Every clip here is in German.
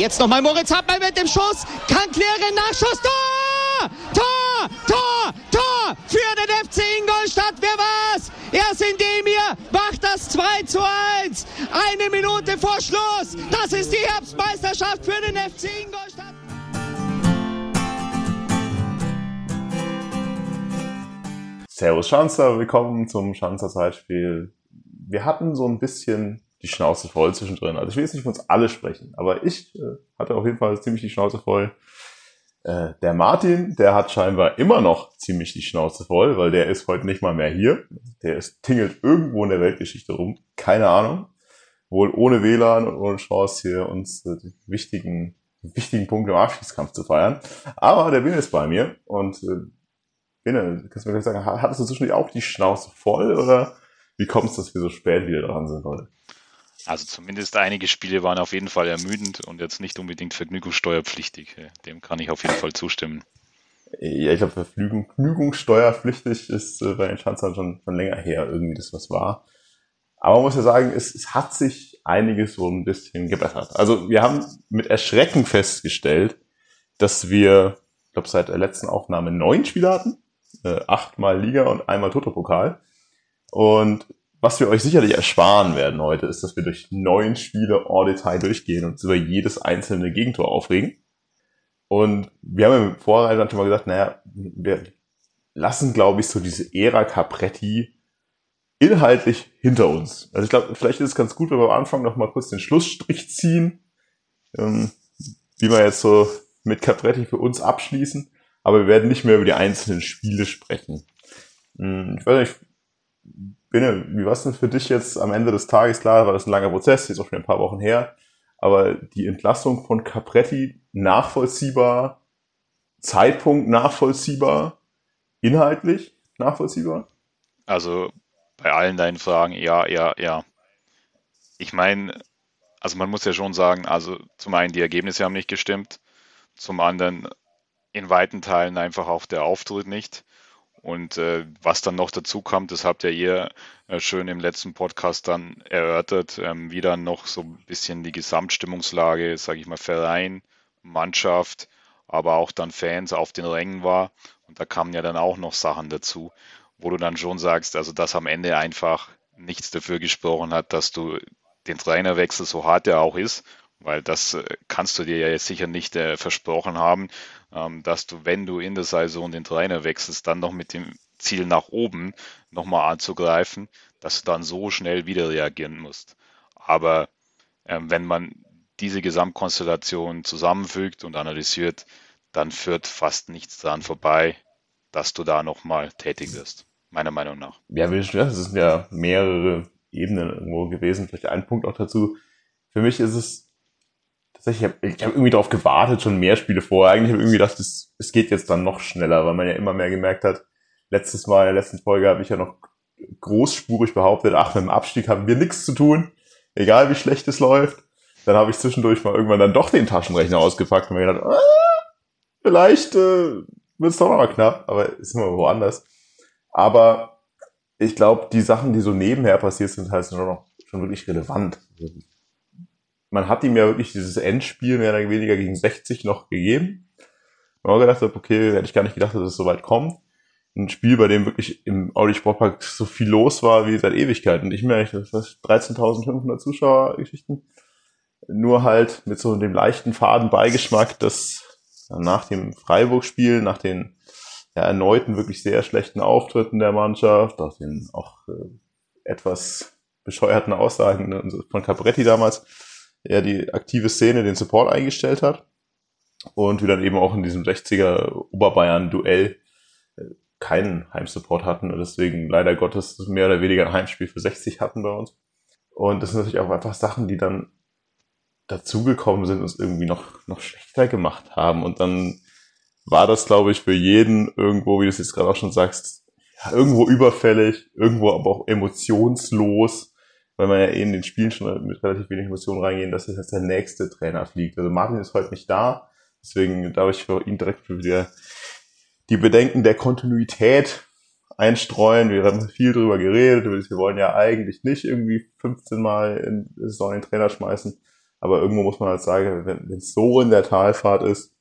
Jetzt nochmal Moritz Hartmann mit dem Schuss. Kann klären. Nachschuss. Tor! Tor! Tor! Tor! Für den FC Ingolstadt. Wer war's? Erst in dem hier macht das 2 zu 1. Eine Minute vor Schluss. Das ist die Herbstmeisterschaft für den FC Ingolstadt. Servus Schanzer, willkommen zum Schanzer Zeitspiel. Wir hatten so ein bisschen die Schnauze voll zwischendrin. Also ich will jetzt nicht von uns alle sprechen, aber ich äh, hatte auf jeden Fall ziemlich die Schnauze voll. Äh, der Martin, der hat scheinbar immer noch ziemlich die Schnauze voll, weil der ist heute nicht mal mehr hier. Der ist tingelt irgendwo in der Weltgeschichte rum. Keine Ahnung. Wohl ohne WLAN und ohne Chance hier uns äh, die wichtigen, wichtigen Punkte im Abschiedskampf zu feiern. Aber der Bin ist bei mir und äh, Binne, kannst du mir gleich sagen, hattest du zwischendurch auch die Schnauze voll oder wie kommt es, dass wir so spät wieder dran sind heute? Also zumindest einige Spiele waren auf jeden Fall ermüdend und jetzt nicht unbedingt vergnügungssteuerpflichtig. Dem kann ich auf jeden Fall zustimmen. Ja, ich glaube, vergnügungssteuerpflichtig ist äh, bei den Schanzern schon, schon länger her irgendwie das, was war. Aber man muss ja sagen, es, es hat sich einiges so ein bisschen gebessert. Also wir haben mit Erschrecken festgestellt, dass wir, ich glaube, seit der letzten Aufnahme neun Spiele hatten äh, achtmal Liga und einmal Toto-Pokal. Und was wir euch sicherlich ersparen werden heute, ist, dass wir durch neun Spiele en Detail durchgehen und über jedes einzelne Gegentor aufregen. Und wir haben im Vorreiter dann schon mal gesagt, naja, wir lassen, glaube ich, so diese Ära Capretti inhaltlich hinter uns. Also ich glaube, vielleicht ist es ganz gut, wenn wir am Anfang noch mal kurz den Schlussstrich ziehen, ähm, wie wir jetzt so mit Capretti für uns abschließen aber wir werden nicht mehr über die einzelnen Spiele sprechen. Hm, ich weiß nicht, Binne, wie war es denn für dich jetzt am Ende des Tages? Klar, war das ein langer Prozess, ist auch schon ein paar Wochen her, aber die Entlassung von Capretti nachvollziehbar, Zeitpunkt nachvollziehbar, inhaltlich nachvollziehbar? Also bei allen deinen Fragen, ja, ja, ja. Ich meine, also man muss ja schon sagen, also zum einen die Ergebnisse haben nicht gestimmt, zum anderen in weiten Teilen einfach auch der Auftritt nicht. Und äh, was dann noch dazu kommt, das habt ja ihr äh, schön im letzten Podcast dann erörtert, ähm, wie dann noch so ein bisschen die Gesamtstimmungslage, sage ich mal, Verein, Mannschaft, aber auch dann Fans auf den Rängen war. Und da kamen ja dann auch noch Sachen dazu, wo du dann schon sagst, also dass am Ende einfach nichts dafür gesprochen hat, dass du den Trainerwechsel, so hart er auch ist, weil das äh, kannst du dir ja jetzt sicher nicht äh, versprochen haben, ähm, dass du, wenn du in der Saison den Trainer wechselst, dann noch mit dem Ziel nach oben nochmal anzugreifen, dass du dann so schnell wieder reagieren musst. Aber ähm, wenn man diese Gesamtkonstellation zusammenfügt und analysiert, dann führt fast nichts daran vorbei, dass du da nochmal tätig wirst, meiner Meinung nach. Ja, wie es sind ja mehrere Ebenen irgendwo gewesen. Vielleicht ein Punkt auch dazu. Für mich ist es ich habe hab irgendwie darauf gewartet, schon mehr Spiele vorher. Eigentlich habe ich irgendwie gedacht, es, geht jetzt dann noch schneller, weil man ja immer mehr gemerkt hat, letztes Mal, in der letzten Folge habe ich ja noch großspurig behauptet, ach, mit dem Abstieg haben wir nichts zu tun, egal wie schlecht es läuft. Dann habe ich zwischendurch mal irgendwann dann doch den Taschenrechner ausgepackt und mir gedacht, ah, vielleicht äh, wird es doch mal knapp, aber ist immer woanders. Aber ich glaube, die Sachen, die so nebenher passiert sind, halt schon noch schon wirklich relevant man hat ihm ja wirklich dieses Endspiel mehr oder weniger gegen 60 noch gegeben. Und ich gedacht okay, hätte ich gar nicht gedacht, dass es so weit kommt. Ein Spiel, bei dem wirklich im Audi Sportpark so viel los war wie seit Ewigkeiten. Und ich mir 13.500 Zuschauergeschichten. Nur halt mit so dem leichten faden Beigeschmack, dass nach dem Freiburg-Spiel, nach den ja, erneuten wirklich sehr schlechten Auftritten der Mannschaft, nach den auch äh, etwas bescheuerten Aussagen von Capretti damals, er die aktive Szene, den Support eingestellt hat und wir dann eben auch in diesem 60er Oberbayern-Duell äh, keinen Heimsupport hatten und deswegen leider Gottes mehr oder weniger ein Heimspiel für 60 hatten bei uns. Und das sind natürlich auch einfach Sachen, die dann dazugekommen sind und es irgendwie noch, noch schlechter gemacht haben. Und dann war das, glaube ich, für jeden irgendwo, wie du es jetzt gerade auch schon sagst, irgendwo überfällig, irgendwo aber auch emotionslos weil man ja eh in den Spielen schon mit relativ wenig Emotionen reingehen, dass jetzt der nächste Trainer fliegt. Also Martin ist heute nicht da, deswegen darf ich für ihn direkt wieder die Bedenken der Kontinuität einstreuen. Wir haben viel drüber geredet, wir wollen ja eigentlich nicht irgendwie 15 Mal in Saison den Trainer schmeißen. Aber irgendwo muss man halt sagen, wenn es so in der Talfahrt ist,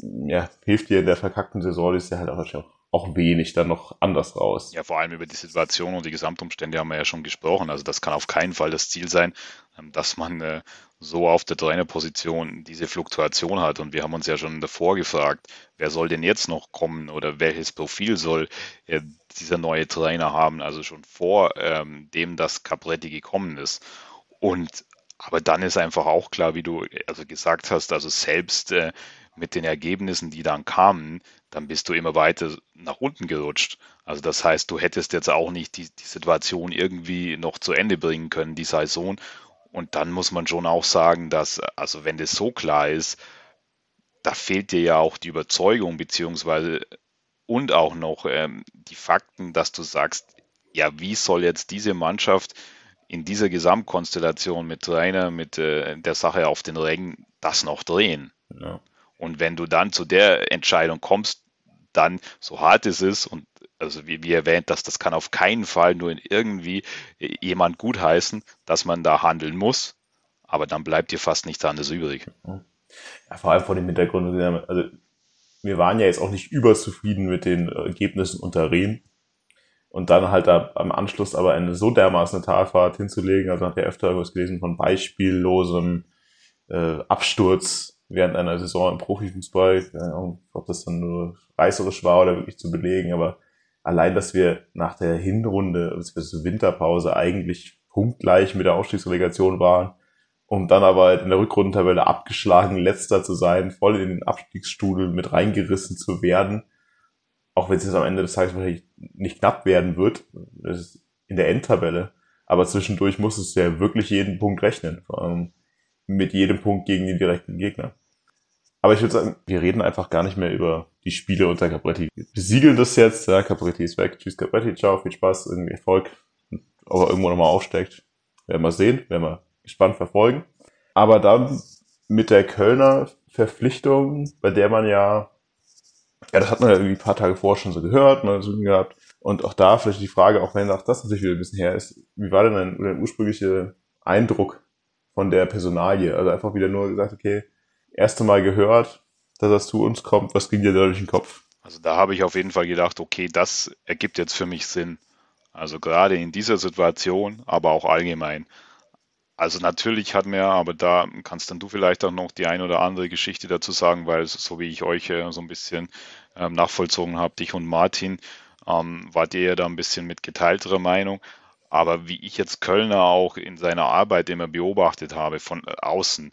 ja, hilft dir in der verkackten Saison, ist ja halt auch, auch wenig dann noch anders raus. Ja, vor allem über die Situation und die Gesamtumstände haben wir ja schon gesprochen. Also das kann auf keinen Fall das Ziel sein, ähm, dass man äh, so auf der Trainerposition diese Fluktuation hat. Und wir haben uns ja schon davor gefragt, wer soll denn jetzt noch kommen oder welches Profil soll äh, dieser neue Trainer haben? Also schon vor ähm, dem, dass Capretti gekommen ist. Und aber dann ist einfach auch klar, wie du also gesagt hast, also selbst äh, mit den Ergebnissen, die dann kamen, dann bist du immer weiter nach unten gerutscht. Also das heißt, du hättest jetzt auch nicht die, die Situation irgendwie noch zu Ende bringen können, die Saison. Und dann muss man schon auch sagen, dass, also wenn das so klar ist, da fehlt dir ja auch die Überzeugung, beziehungsweise und auch noch ähm, die Fakten, dass du sagst, ja, wie soll jetzt diese Mannschaft in dieser Gesamtkonstellation mit Trainer, mit äh, der Sache auf den Rängen das noch drehen. Ja. Und wenn du dann zu der Entscheidung kommst, dann, so hart es ist, und also wie, wie erwähnt, dass das kann auf keinen Fall nur in irgendwie jemand gutheißen, dass man da handeln muss, aber dann bleibt dir fast nichts anderes übrig. Ja, vor allem vor dem Hintergrund, also wir waren ja jetzt auch nicht überzufrieden mit den Ergebnissen unter Rehen und dann halt da am Anschluss aber eine so dermaßen Talfahrt hinzulegen, also hat ja öfter irgendwas gelesen von beispiellosem äh, Absturz während einer Saison im Profifußball, ob das dann nur reißerisch war oder wirklich zu belegen, aber allein, dass wir nach der Hinrunde, also Winterpause eigentlich punktgleich mit der Aufstiegsrelegation waren, um dann aber halt in der Rückrundentabelle abgeschlagen, letzter zu sein, voll in den Abstiegsstudel mit reingerissen zu werden, auch wenn es jetzt am Ende des Tages wahrscheinlich nicht knapp werden wird, in der Endtabelle. Aber zwischendurch muss es ja wirklich jeden Punkt rechnen. Mit jedem Punkt gegen den direkten Gegner. Aber ich würde sagen, wir reden einfach gar nicht mehr über die Spiele unter Capretti. Wir besiegeln das jetzt, ja, Capretti ist weg, tschüss Capretti, ciao, viel Spaß, irgendwie Erfolg. Ob er irgendwo nochmal aufsteigt, werden wir sehen, werden wir gespannt verfolgen. Aber dann mit der Kölner Verpflichtung, bei der man ja ja, das hat man ja irgendwie ein paar Tage vorher schon so gehört, mal so gehabt. Und auch da vielleicht die Frage, auch wenn auch das natürlich wieder ein bisschen her ist, wie war denn dein, dein ursprünglicher Eindruck von der Personalie? Also einfach wieder nur gesagt, okay, erste Mal gehört, dass das zu uns kommt, was ging dir da durch den Kopf? Also da habe ich auf jeden Fall gedacht, okay, das ergibt jetzt für mich Sinn. Also gerade in dieser Situation, aber auch allgemein. Also natürlich hat mir, aber da kannst dann du vielleicht auch noch die ein oder andere Geschichte dazu sagen, weil so wie ich euch so ein bisschen ähm, nachvollzogen habe, dich und Martin, ähm, wart ihr ja da ein bisschen mit geteilterer Meinung. Aber wie ich jetzt Kölner auch in seiner Arbeit immer beobachtet habe von äh, außen,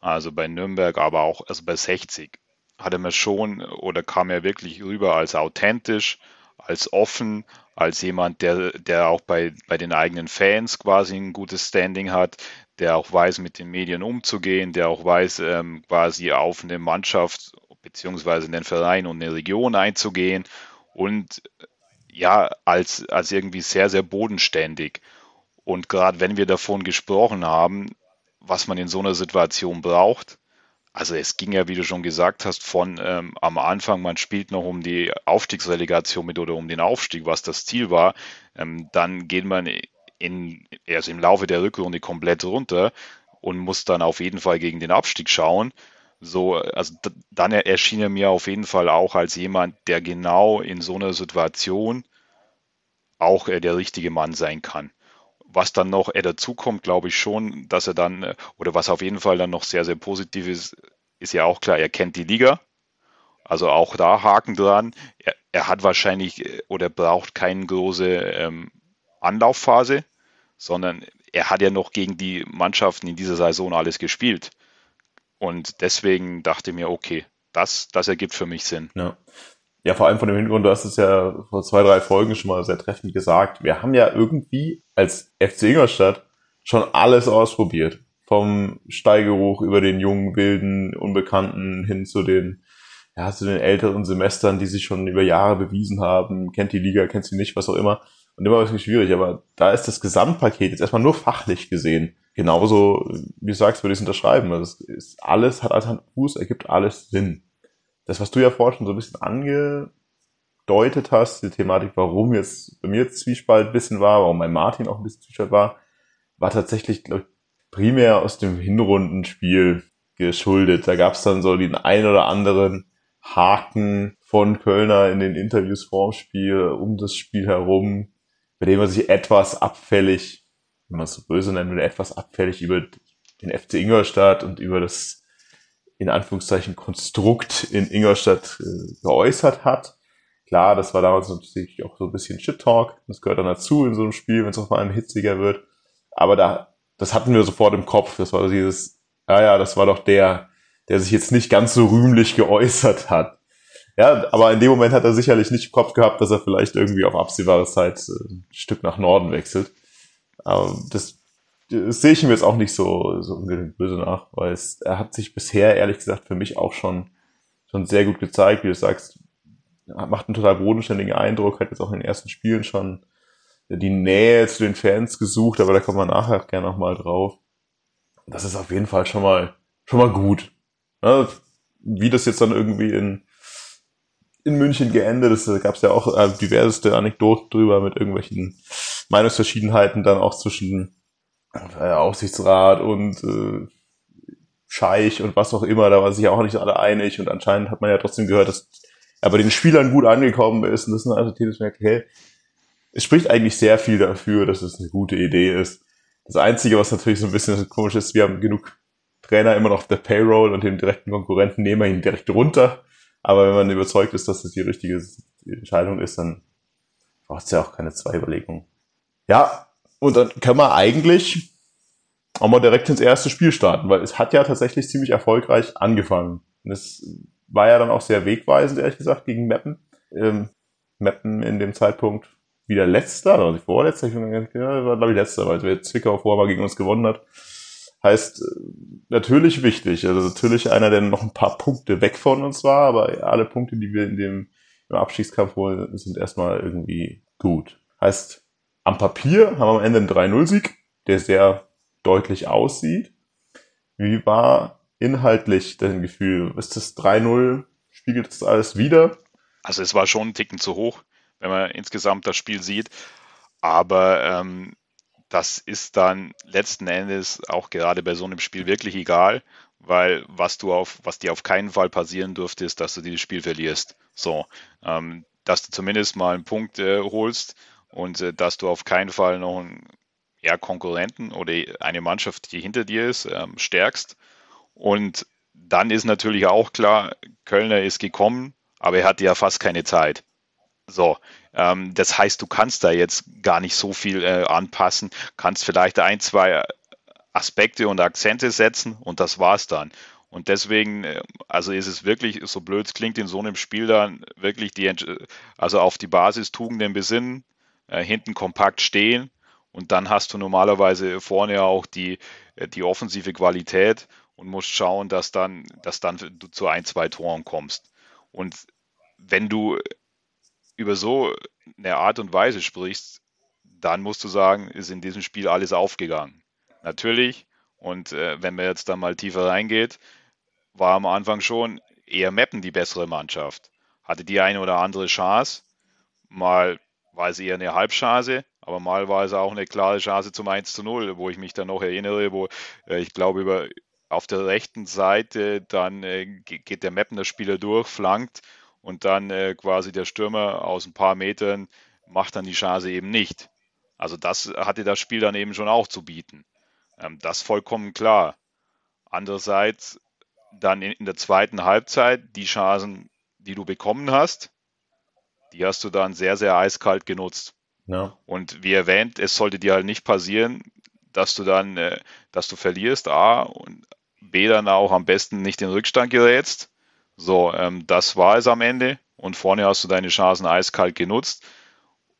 also bei Nürnberg, aber auch also bei 60, hat er mir schon oder kam er wirklich rüber als authentisch, als offen, als jemand, der, der auch bei, bei den eigenen Fans quasi ein gutes Standing hat, der auch weiß, mit den Medien umzugehen, der auch weiß, ähm, quasi auf eine Mannschaft beziehungsweise in den Verein und eine Region einzugehen und ja, als, als irgendwie sehr, sehr bodenständig. Und gerade wenn wir davon gesprochen haben, was man in so einer Situation braucht, also es ging ja, wie du schon gesagt hast, von ähm, am Anfang, man spielt noch um die Aufstiegsrelegation mit oder um den Aufstieg, was das Ziel war. Ähm, dann geht man in, also im Laufe der Rückrunde komplett runter und muss dann auf jeden Fall gegen den Abstieg schauen. So, also dann erschien er mir auf jeden Fall auch als jemand, der genau in so einer Situation auch äh, der richtige Mann sein kann was dann noch äh, dazu kommt, glaube ich schon, dass er dann, äh, oder was auf jeden Fall dann noch sehr, sehr positiv ist, ist ja auch klar, er kennt die Liga. Also auch da Haken dran. Er, er hat wahrscheinlich äh, oder braucht keine große ähm, Anlaufphase, sondern er hat ja noch gegen die Mannschaften in dieser Saison alles gespielt. Und deswegen dachte ich mir, okay, das, das ergibt für mich Sinn. Ja. Ja, vor allem von dem Hintergrund, du hast es ja vor zwei, drei Folgen schon mal sehr treffend gesagt. Wir haben ja irgendwie als FC Ingolstadt schon alles ausprobiert. Vom Steigeruch über den jungen, wilden, Unbekannten hin zu den, ja, zu den älteren Semestern, die sich schon über Jahre bewiesen haben. Kennt die Liga, kennt sie nicht, was auch immer. Und immer ist es schwierig, aber da ist das Gesamtpaket jetzt erstmal nur fachlich gesehen. Genauso, wie du sagst, würde ich es unterschreiben. Also es ist alles, hat alles Hand Fuß, ergibt alles Sinn das, was du ja vorhin schon so ein bisschen angedeutet hast, die Thematik, warum jetzt bei mir Zwiespalt ein bisschen war, warum bei Martin auch ein bisschen Zwiespalt war, war tatsächlich, glaube ich, primär aus dem Hinrundenspiel geschuldet. Da gab es dann so den ein oder anderen Haken von Kölner in den Interviews vorm Spiel, um das Spiel herum, bei dem er sich etwas abfällig, wenn man es so böse will, etwas abfällig über den FC Ingolstadt und über das in Anführungszeichen Konstrukt in Ingolstadt äh, geäußert hat. Klar, das war damals natürlich auch so ein bisschen Shit-Talk. Das gehört dann dazu in so einem Spiel, wenn es auf einmal hitziger wird. Aber da, das hatten wir sofort im Kopf. Das war dieses, ja, ja, das war doch der, der sich jetzt nicht ganz so rühmlich geäußert hat. Ja, aber in dem Moment hat er sicherlich nicht im Kopf gehabt, dass er vielleicht irgendwie auf absehbare Zeit äh, ein Stück nach Norden wechselt. Das, das sehe ich ihm jetzt auch nicht so, so unbedingt böse nach, weil es, er hat sich bisher, ehrlich gesagt, für mich auch schon, schon sehr gut gezeigt, wie du sagst, macht einen total bodenständigen Eindruck, hat jetzt auch in den ersten Spielen schon die Nähe zu den Fans gesucht, aber da kommen wir nachher gerne nochmal drauf. Das ist auf jeden Fall schon mal, schon mal gut. Wie das jetzt dann irgendwie in, in München geendet ist, da gab es ja auch äh, diverseste Anekdoten drüber mit irgendwelchen Meinungsverschiedenheiten dann auch zwischen Aufsichtsrat und äh, Scheich und was auch immer, da waren sich auch nicht alle einig und anscheinend hat man ja trotzdem gehört, dass er bei den Spielern gut angekommen ist und das also Teams merkt, hey, es spricht eigentlich sehr viel dafür, dass es eine gute Idee ist. Das Einzige, was natürlich so ein bisschen komisch ist, wir haben genug Trainer immer noch auf der Payroll und den direkten Konkurrenten nehmen wir ihn direkt runter. Aber wenn man überzeugt ist, dass das die richtige Entscheidung ist, dann braucht es ja auch keine zwei Überlegungen. Ja, und dann können wir eigentlich auch mal direkt ins erste Spiel starten, weil es hat ja tatsächlich ziemlich erfolgreich angefangen. Und es war ja dann auch sehr wegweisend, ehrlich gesagt, gegen Meppen. Ähm, Meppen in dem Zeitpunkt wieder letzter, oder vorletzter, ich bin, ja, war glaube ich letzter, weil Zwickau vorher mal gegen uns gewonnen hat. Heißt, natürlich wichtig, also natürlich einer, der noch ein paar Punkte weg von uns war, aber alle Punkte, die wir in dem im Abstiegskampf holen, sind erstmal irgendwie gut. Heißt, am Papier haben wir am Ende einen 3-0-Sieg, der sehr deutlich aussieht. Wie war inhaltlich dein Gefühl? Ist das 3-0? Spiegelt das alles wieder? Also es war schon ein Ticken zu hoch, wenn man insgesamt das Spiel sieht. Aber ähm, das ist dann letzten Endes auch gerade bei so einem Spiel wirklich egal, weil was du auf, was dir auf keinen Fall passieren dürfte, ist, dass du dieses Spiel verlierst. So, ähm, dass du zumindest mal einen Punkt äh, holst und äh, dass du auf keinen Fall noch einen ja, Konkurrenten oder eine Mannschaft, die hinter dir ist, ähm, stärkst. Und dann ist natürlich auch klar, Kölner ist gekommen, aber er hatte ja fast keine Zeit. So, ähm, das heißt, du kannst da jetzt gar nicht so viel äh, anpassen, kannst vielleicht ein, zwei Aspekte und Akzente setzen und das war's dann. Und deswegen, äh, also ist es wirklich, so blöd es klingt, in so einem Spiel dann wirklich die, also auf die Basis Tugenden besinnen, äh, hinten kompakt stehen und dann hast du normalerweise vorne auch die, äh, die offensive Qualität und musst schauen, dass dann, dass dann du zu ein, zwei Toren kommst. Und wenn du über so eine Art und Weise sprichst, dann musst du sagen, ist in diesem Spiel alles aufgegangen. Natürlich, und äh, wenn man jetzt da mal tiefer reingeht, war am Anfang schon eher Meppen die bessere Mannschaft. Hatte die eine oder andere Chance, mal war es eher eine Halbchance, aber mal war es auch eine klare Chance zum 1 zu 0, wo ich mich dann noch erinnere, wo äh, ich glaube über auf der rechten Seite dann äh, geht der Mapner Spieler durch, flankt und dann äh, quasi der Stürmer aus ein paar Metern macht dann die Chance eben nicht. Also das hatte das Spiel dann eben schon auch zu bieten. Ähm, das vollkommen klar. Andererseits dann in, in der zweiten Halbzeit die Chancen, die du bekommen hast, die hast du dann sehr, sehr eiskalt genutzt. Ja. Und wie erwähnt, es sollte dir halt nicht passieren, dass du dann, äh, dass du verlierst, A, und B, dann auch am besten nicht in Rückstand gerätst. So, ähm, das war es am Ende. Und vorne hast du deine Chancen eiskalt genutzt.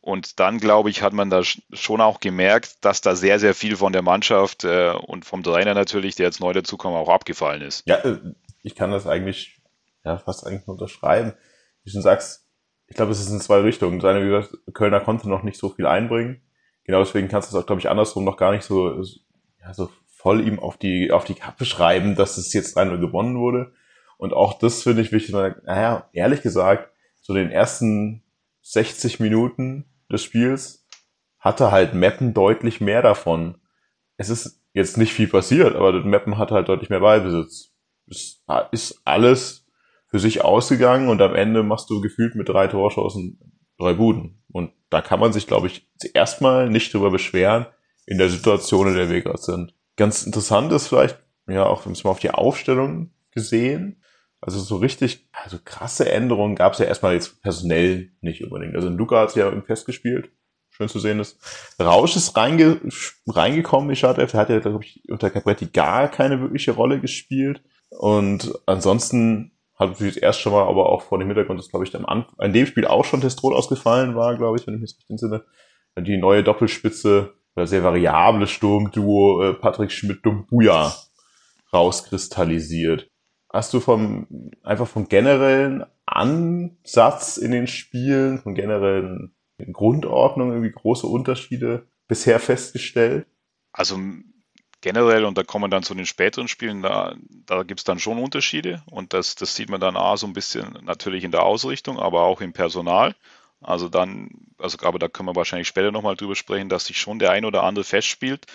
Und dann, glaube ich, hat man da schon auch gemerkt, dass da sehr, sehr viel von der Mannschaft äh, und vom Trainer natürlich, der jetzt neu dazukommt, auch abgefallen ist. Ja, äh, ich kann das eigentlich ja, fast eigentlich unterschreiben. Wie du sagst, ich glaube, es ist in zwei Richtungen. Das eine, wie gesagt, Kölner konnte noch nicht so viel einbringen. Genau deswegen kannst du es auch, glaube ich, andersrum noch gar nicht so, ja, so voll ihm auf die, auf die Kappe schreiben, dass es jetzt 3-0 gewonnen wurde. Und auch das finde ich wichtig. Naja, ehrlich gesagt, so den ersten 60 Minuten des Spiels hatte halt Meppen deutlich mehr davon. Es ist jetzt nicht viel passiert, aber Meppen hat halt deutlich mehr Ballbesitz. Es ist alles für sich ausgegangen und am Ende machst du gefühlt mit drei Torschancen drei Buden. Und da kann man sich, glaube ich, erstmal nicht drüber beschweren in der Situation, in der wir gerade sind. Ganz interessant ist vielleicht, ja, auch wenn es mal auf die Aufstellung gesehen, also so richtig, also krasse Änderungen gab es ja erstmal jetzt personell nicht unbedingt. Also Luca hat ja irgendwie festgespielt, schön zu sehen ist. Rausch ist reinge reingekommen, ich hatte, er hat ja, glaube ich, unter Capretti gar keine wirkliche Rolle gespielt. Und ansonsten hat natürlich erst schon mal, aber auch vor dem Hintergrund, dass, glaube ich, an, in dem Spiel auch schon Testrol ausgefallen war, glaube ich, wenn ich mich richtig entsinne. Die neue Doppelspitze, oder sehr variable Sturmduo äh, Patrick Schmidt-Dumbuya rauskristallisiert. Hast du vom, einfach vom generellen Ansatz in den Spielen, von generellen Grundordnung irgendwie große Unterschiede bisher festgestellt? Also generell, und da kommen wir dann zu den späteren Spielen, da, da gibt es dann schon Unterschiede und das, das sieht man dann auch so ein bisschen natürlich in der Ausrichtung, aber auch im Personal. Also dann, also aber da können wir wahrscheinlich später nochmal drüber sprechen, dass sich schon der ein oder andere festspielt,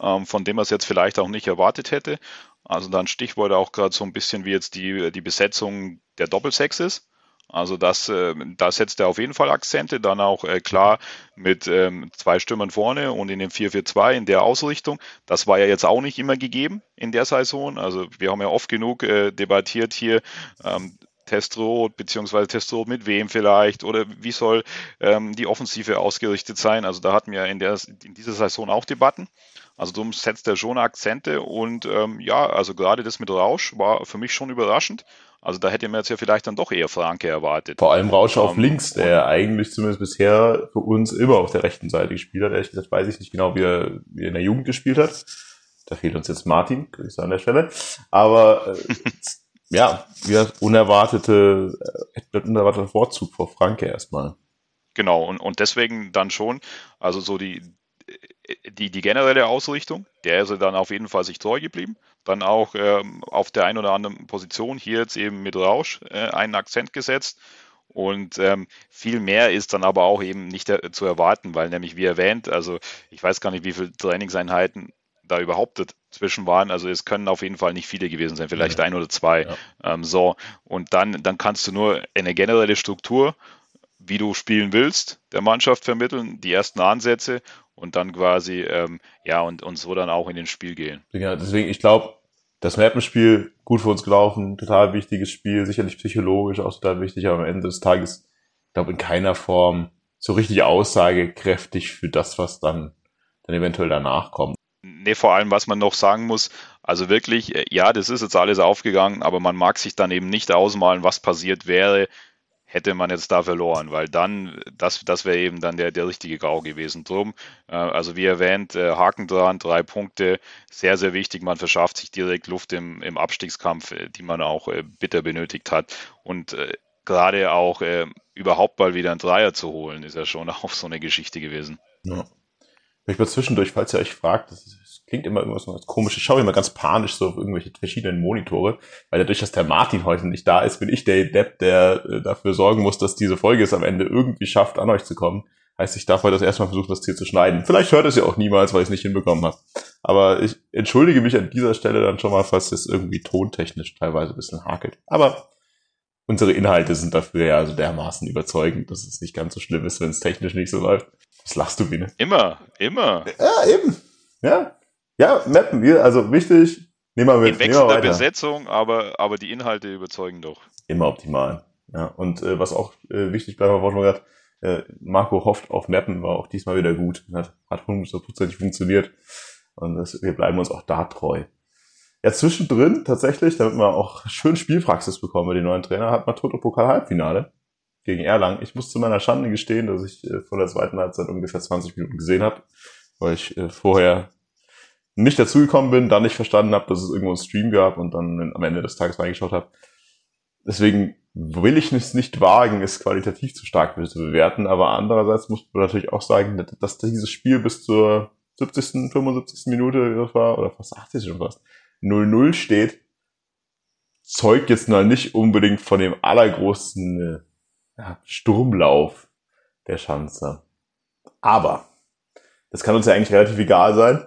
ähm, von dem man es jetzt vielleicht auch nicht erwartet hätte. Also dann Stichwort auch gerade so ein bisschen wie jetzt die, die Besetzung der Doppelsex ist. Also das, äh, da setzt er auf jeden Fall Akzente. Dann auch äh, klar mit ähm, zwei Stürmern vorne und in dem 4-4-2 in der Ausrichtung. Das war ja jetzt auch nicht immer gegeben in der Saison. Also wir haben ja oft genug äh, debattiert hier. Ähm, Testrot, beziehungsweise Testrot mit wem vielleicht oder wie soll ähm, die Offensive ausgerichtet sein. Also da hatten wir in, der, in dieser Saison auch Debatten. Also darum setzt er schon Akzente und ähm, ja, also gerade das mit Rausch war für mich schon überraschend. Also da hätte man jetzt ja vielleicht dann doch eher Franke erwartet. Vor allem Rausch auf um, ähm, links, der eigentlich zumindest bisher für uns immer auf der rechten Seite gespielt hat. Ehrlich gesagt weiß ich nicht genau, wie er, wie er in der Jugend gespielt hat. Da fehlt uns jetzt Martin, Grüße an der Stelle. Aber äh, ja, wir unerwartete, äh, unerwarteter Vorzug vor Franke erstmal. Genau, und, und deswegen dann schon, also so die, die, die generelle Ausrichtung, der ist dann auf jeden Fall sich treu geblieben. Dann auch ähm, auf der einen oder anderen Position hier jetzt eben mit Rausch äh, einen Akzent gesetzt. Und ähm, viel mehr ist dann aber auch eben nicht äh, zu erwarten, weil nämlich wie erwähnt, also ich weiß gar nicht, wie viele Trainingseinheiten da überhaupt dazwischen waren. Also es können auf jeden Fall nicht viele gewesen sein, vielleicht ja. ein oder zwei. Ja. Ähm, so, und dann, dann kannst du nur eine generelle Struktur, wie du spielen willst, der Mannschaft vermitteln, die ersten Ansätze und dann quasi, ähm, ja, und, und so dann auch in den Spiel gehen. Ja, deswegen, ich glaube, das Mappenspiel gut für uns gelaufen, total wichtiges Spiel, sicherlich psychologisch auch total wichtig, aber am Ende des Tages, ich glaube, in keiner Form so richtig aussagekräftig für das, was dann, dann eventuell danach kommt. Nee, vor allem, was man noch sagen muss, also wirklich, äh, ja, das ist jetzt alles aufgegangen, aber man mag sich dann eben nicht ausmalen, was passiert wäre, hätte man jetzt da verloren, weil dann, das, das wäre eben dann der, der richtige Grau gewesen. Drum, äh, also wie erwähnt, äh, Haken dran, drei Punkte, sehr, sehr wichtig. Man verschafft sich direkt Luft im, im Abstiegskampf, äh, die man auch äh, bitter benötigt hat. Und äh, gerade auch äh, überhaupt mal wieder einen Dreier zu holen, ist ja schon auch so eine Geschichte gewesen. Ja. Ich mal zwischendurch, falls ihr euch fragt, das ist klingt immer irgendwas ganz komisch. Ich schaue immer ganz panisch so auf irgendwelche verschiedenen Monitore, weil dadurch, dass der Martin heute nicht da ist, bin ich der Depp, der äh, dafür sorgen muss, dass diese Folge es am Ende irgendwie schafft, an euch zu kommen. Heißt, ich darf heute das erstmal versuchen, das hier zu schneiden. Vielleicht hört es ja auch niemals, weil ich es nicht hinbekommen habe. Aber ich entschuldige mich an dieser Stelle dann schon mal, falls es irgendwie tontechnisch teilweise ein bisschen hakelt. Aber unsere Inhalte sind dafür ja also dermaßen überzeugend, dass es nicht ganz so schlimm ist, wenn es technisch nicht so läuft. Was lachst du, Biene? Immer, immer. Ja, eben. Ja, ja, Mappen, wir, also wichtig, nehmen wir mit. In wechselnder Besetzung, aber, aber die Inhalte überzeugen doch. Immer optimal. Ja, und äh, was auch äh, wichtig bleibt, was man gesagt äh, Marco hofft auf Mappen, war auch diesmal wieder gut. Hat, hat hundertprozentig funktioniert. Und das, wir bleiben uns auch da treu. Ja, zwischendrin tatsächlich, damit wir auch schön Spielpraxis bekommen mit den neuen Trainer, hat man Toto Pokal Halbfinale gegen Erlangen. Ich muss zu meiner Schande gestehen, dass ich äh, von der zweiten Halbzeit ungefähr 20 Minuten gesehen habe, weil ich äh, vorher nicht dazugekommen bin, dann nicht verstanden habe, dass es irgendwo einen Stream gab und dann am Ende des Tages reingeschaut habe. Deswegen will ich es nicht wagen, es qualitativ zu stark zu bewerten, aber andererseits muss man natürlich auch sagen, dass dieses Spiel bis zur 70., 75. Minute oder fast 80 schon fast, 0-0 steht, zeugt jetzt noch nicht unbedingt von dem allergrößten äh, Sturmlauf der Schanze. Aber das kann uns ja eigentlich relativ egal sein,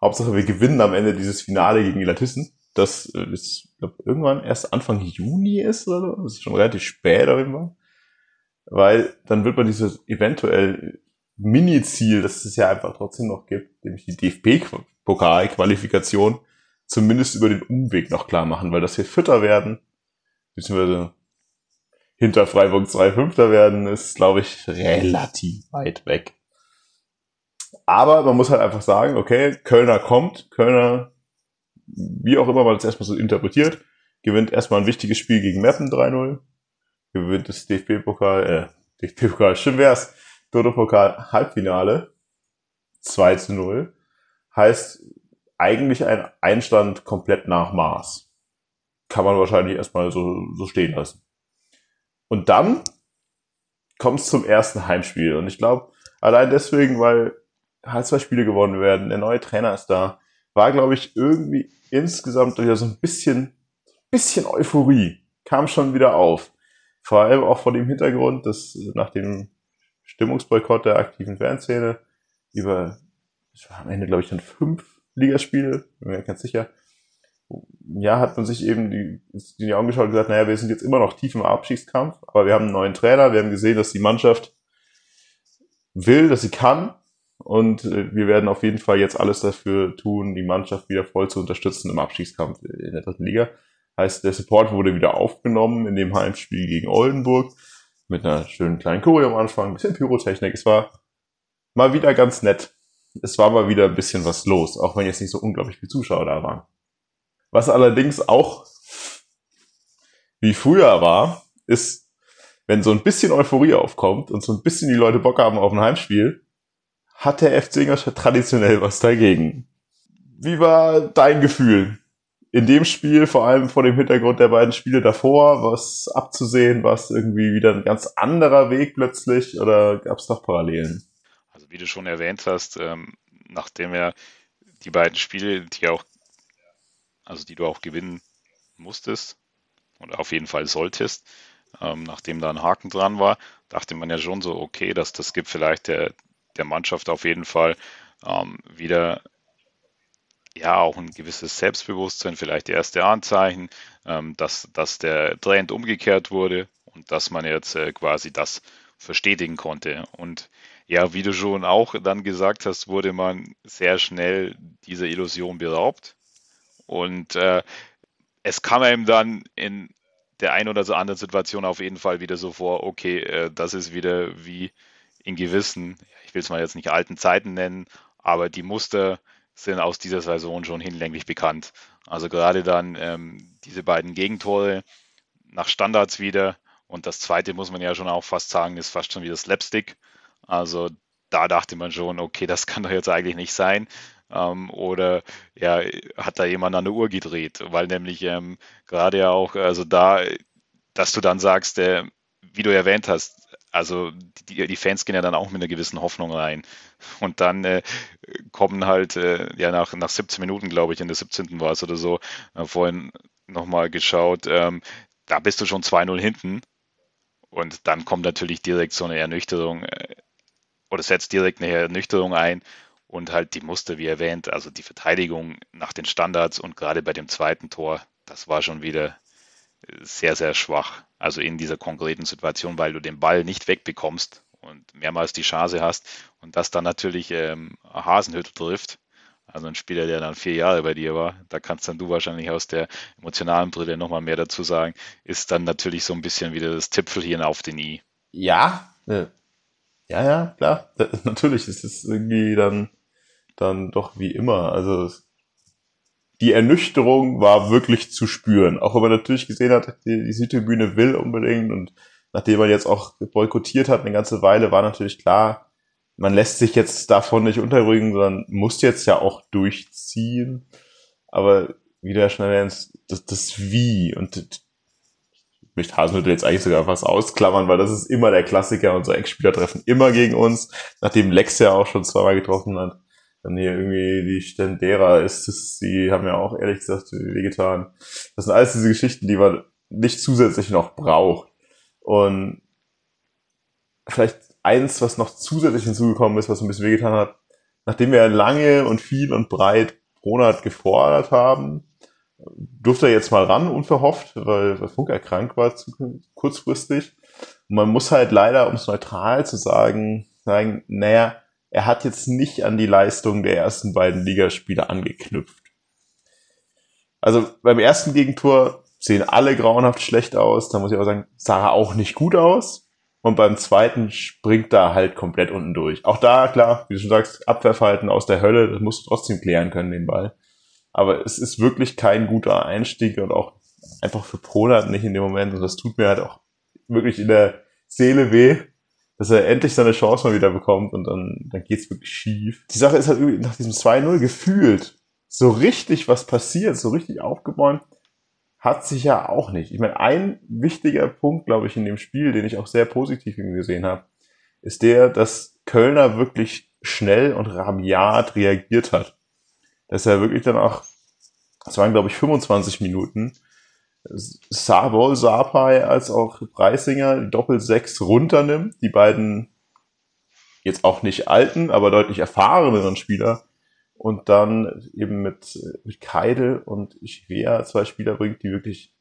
Hauptsache wir gewinnen am Ende dieses Finale gegen die Latissen. Das äh, ist glaub, irgendwann erst Anfang Juni ist oder so. Das ist schon relativ spät auf jeden Fall. Weil dann wird man dieses eventuell Mini-Ziel, das es ja einfach trotzdem noch gibt, nämlich die DFB-Pokal-Qualifikation, zumindest über den Umweg noch klar machen, weil dass wir Vierter werden, beziehungsweise hinter Freiburg 2 Fünfter werden, ist, glaube ich, relativ weit weg. Aber man muss halt einfach sagen, okay, Kölner kommt, Kölner, wie auch immer man das erstmal so interpretiert, gewinnt erstmal ein wichtiges Spiel gegen Meppen 3-0, gewinnt das DFB-Pokal, äh, DFB-Pokal, stimmt wär's, Dodo-Pokal Halbfinale 2 zu 0. Heißt eigentlich ein Einstand komplett nach Maß. Kann man wahrscheinlich erstmal so, so stehen lassen. Und dann kommt es zum ersten Heimspiel. Und ich glaube, allein deswegen, weil halt zwei Spiele gewonnen werden, der neue Trainer ist da, war, glaube ich, irgendwie insgesamt wieder so ein bisschen, bisschen Euphorie. Kam schon wieder auf. Vor allem auch vor dem Hintergrund, dass nach dem Stimmungsboykott der aktiven Fanszene über, am Ende, glaube ich, dann fünf Ligaspiele, bin mir ganz sicher, ja, hat man sich eben die, die angeschaut und gesagt, naja, wir sind jetzt immer noch tief im Abstiegskampf, aber wir haben einen neuen Trainer, wir haben gesehen, dass die Mannschaft will, dass sie kann und äh, wir werden auf jeden Fall jetzt alles dafür tun, die Mannschaft wieder voll zu unterstützen im Abstiegskampf in der dritten Liga. Heißt, der Support wurde wieder aufgenommen in dem Heimspiel gegen Oldenburg mit einer schönen kleinen Choreo am Anfang, ein bisschen Pyrotechnik. Es war mal wieder ganz nett. Es war mal wieder ein bisschen was los, auch wenn jetzt nicht so unglaublich viele Zuschauer da waren. Was allerdings auch wie früher war, ist, wenn so ein bisschen Euphorie aufkommt und so ein bisschen die Leute Bock haben auf ein Heimspiel, hat der FC Ingolstadt traditionell was dagegen. Wie war dein Gefühl? in dem Spiel, vor allem vor dem Hintergrund der beiden Spiele davor, was abzusehen, was irgendwie wieder ein ganz anderer Weg plötzlich oder gab es noch Parallelen? Also wie du schon erwähnt hast, ähm, nachdem er die beiden Spiele, die auch, also die du auch gewinnen musstest oder auf jeden Fall solltest, ähm, nachdem da ein Haken dran war, dachte man ja schon so, okay, dass das gibt vielleicht der, der Mannschaft auf jeden Fall ähm, wieder ja auch ein gewisses Selbstbewusstsein, vielleicht erste Anzeichen, ähm, dass, dass der Trend umgekehrt wurde und dass man jetzt äh, quasi das verstetigen konnte. Und ja, wie du schon auch dann gesagt hast, wurde man sehr schnell dieser Illusion beraubt. Und äh, es kam einem dann in der einen oder anderen Situation auf jeden Fall wieder so vor, okay, äh, das ist wieder wie in gewissen, ich will es mal jetzt nicht alten Zeiten nennen, aber die Muster, sind aus dieser Saison schon hinlänglich bekannt. Also gerade dann ähm, diese beiden Gegentore nach Standards wieder und das zweite muss man ja schon auch fast sagen, ist fast schon wieder Slapstick. Also da dachte man schon, okay, das kann doch jetzt eigentlich nicht sein. Ähm, oder ja, hat da jemand an der Uhr gedreht, weil nämlich ähm, gerade ja auch, also da, dass du dann sagst, äh, wie du erwähnt hast, also die, die Fans gehen ja dann auch mit einer gewissen Hoffnung rein. Und dann äh, kommen halt, äh, ja, nach, nach 17 Minuten, glaube ich, in der 17. war es oder so, äh, vorhin nochmal geschaut, ähm, da bist du schon 2-0 hinten. Und dann kommt natürlich direkt so eine Ernüchterung äh, oder setzt direkt eine Ernüchterung ein und halt die Muster, wie erwähnt, also die Verteidigung nach den Standards und gerade bei dem zweiten Tor, das war schon wieder sehr, sehr schwach. Also in dieser konkreten Situation, weil du den Ball nicht wegbekommst und mehrmals die Chance hast und das dann natürlich ähm, Hasenhütte trifft. Also ein Spieler, der dann vier Jahre bei dir war, da kannst dann du wahrscheinlich aus der emotionalen Brille nochmal mehr dazu sagen, ist dann natürlich so ein bisschen wieder das Tipfelchen auf den I. Ja, äh, ja, ja, klar. Natürlich ist es irgendwie dann, dann doch wie immer. Also die Ernüchterung war wirklich zu spüren. Auch wenn man natürlich gesehen hat, die, die Südtribüne will unbedingt und nachdem man jetzt auch boykottiert hat eine ganze Weile, war natürlich klar, man lässt sich jetzt davon nicht unterrügen, sondern muss jetzt ja auch durchziehen. Aber wie der schnell das, das Wie und möchte Hasenhüttl jetzt eigentlich sogar was ausklammern, weil das ist immer der Klassiker. Unsere Ex-Spieler treffen immer gegen uns, nachdem Lex ja auch schon zweimal getroffen hat dann hier irgendwie die Stendera ist es, die haben ja auch ehrlich gesagt wehgetan. Das sind alles diese Geschichten, die man nicht zusätzlich noch braucht. Und vielleicht eins, was noch zusätzlich hinzugekommen ist, was ein bisschen wehgetan hat, nachdem wir lange und viel und breit Ronald gefordert haben, durfte er jetzt mal ran, unverhofft, weil, weil Funker krank war zu, kurzfristig. Und man muss halt leider, um es neutral zu sagen, sagen, naja, er hat jetzt nicht an die Leistung der ersten beiden Ligaspiele angeknüpft. Also beim ersten Gegentor sehen alle grauenhaft schlecht aus. Da muss ich auch sagen, sah er auch nicht gut aus. Und beim zweiten springt er halt komplett unten durch. Auch da, klar, wie du schon sagst, Abwehrverhalten aus der Hölle, das musst du trotzdem klären können, den Ball. Aber es ist wirklich kein guter Einstieg und auch einfach für Polat nicht in dem Moment. Und das tut mir halt auch wirklich in der Seele weh, dass er endlich seine Chance mal wieder bekommt und dann, dann geht's wirklich schief. Die Sache ist halt irgendwie nach diesem 2-0 gefühlt so richtig was passiert, so richtig aufgebäumt, hat sich ja auch nicht. Ich meine, ein wichtiger Punkt, glaube ich, in dem Spiel, den ich auch sehr positiv gesehen habe, ist der, dass Kölner wirklich schnell und rabiat reagiert hat. Dass er wirklich dann auch, es waren, glaube ich, 25 Minuten, sowohl Sapai als auch Preisinger Doppel 6 runternimmt, die beiden jetzt auch nicht alten, aber deutlich erfahreneren Spieler und dann eben mit, mit Keidel und Chivea zwei Spieler bringt, die wirklich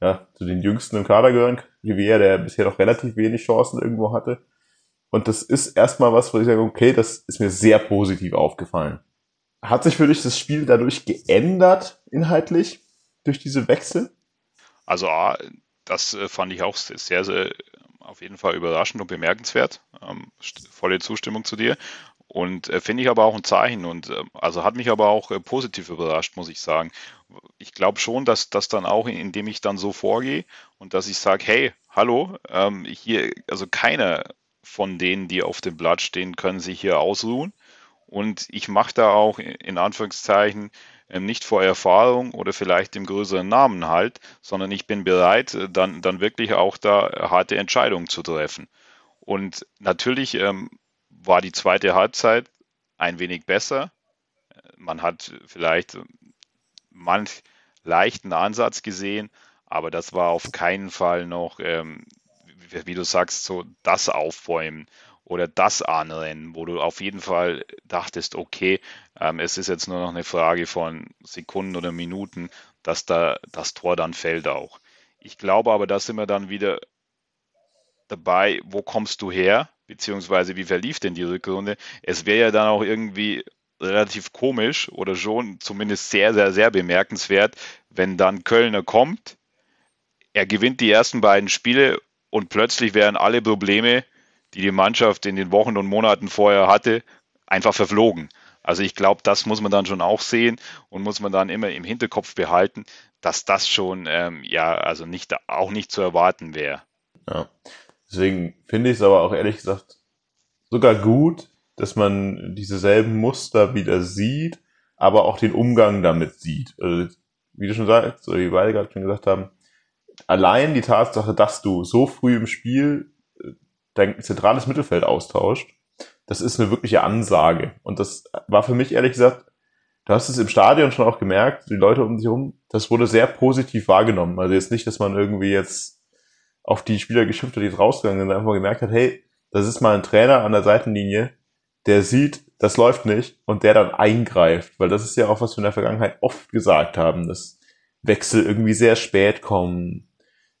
ja, zu den jüngsten im Kader gehören. Chivea, der bisher noch relativ wenig Chancen irgendwo hatte. Und das ist erstmal was, wo ich sage, okay, das ist mir sehr positiv aufgefallen. Hat sich für dich das Spiel dadurch geändert, inhaltlich, durch diese Wechsel? Also, das äh, fand ich auch sehr, sehr auf jeden Fall überraschend und bemerkenswert. Ähm, volle Zustimmung zu dir. Und äh, finde ich aber auch ein Zeichen und äh, also hat mich aber auch äh, positiv überrascht, muss ich sagen. Ich glaube schon, dass das dann auch, indem ich dann so vorgehe und dass ich sage, hey, hallo, ähm, hier, also keiner von denen, die auf dem Blatt stehen, können sich hier ausruhen. Und ich mache da auch in Anführungszeichen nicht vor Erfahrung oder vielleicht dem größeren Namen halt, sondern ich bin bereit, äh, dann, dann wirklich auch da harte Entscheidungen zu treffen. Und natürlich ähm, war die zweite Halbzeit ein wenig besser. Man hat vielleicht manch leichten Ansatz gesehen, aber das war auf keinen Fall noch, ähm, wie, du sagst, so das Aufbäumen oder das Anrennen, wo du auf jeden Fall dachtest, okay, ähm, es ist jetzt nur noch eine Frage von Sekunden oder Minuten, dass da das Tor dann fällt auch. Ich glaube aber, da sind wir dann wieder dabei, wo kommst du her? beziehungsweise wie verlief denn die Rückrunde? Es wäre ja dann auch irgendwie relativ komisch oder schon zumindest sehr, sehr, sehr bemerkenswert, wenn dann Kölner kommt, er gewinnt die ersten beiden Spiele und plötzlich wären alle Probleme, die die Mannschaft in den Wochen und Monaten vorher hatte, einfach verflogen. Also ich glaube, das muss man dann schon auch sehen und muss man dann immer im Hinterkopf behalten, dass das schon ähm, ja also nicht auch nicht zu erwarten wäre. Ja. Deswegen finde ich es aber auch ehrlich gesagt sogar gut, dass man diese selben Muster wieder sieht, aber auch den Umgang damit sieht. Also, wie du schon sagst, oder wie beide gerade schon gesagt haben, allein die Tatsache, dass du so früh im Spiel dein zentrales Mittelfeld austauscht, das ist eine wirkliche Ansage. Und das war für mich ehrlich gesagt, du hast es im Stadion schon auch gemerkt, die Leute um sich herum, das wurde sehr positiv wahrgenommen. Also jetzt nicht, dass man irgendwie jetzt auf die Spieler geschimpft hat, die jetzt rausgegangen sind, einfach gemerkt hat, hey, das ist mal ein Trainer an der Seitenlinie, der sieht, das läuft nicht und der dann eingreift, weil das ist ja auch, was wir in der Vergangenheit oft gesagt haben, dass Wechsel irgendwie sehr spät kommen,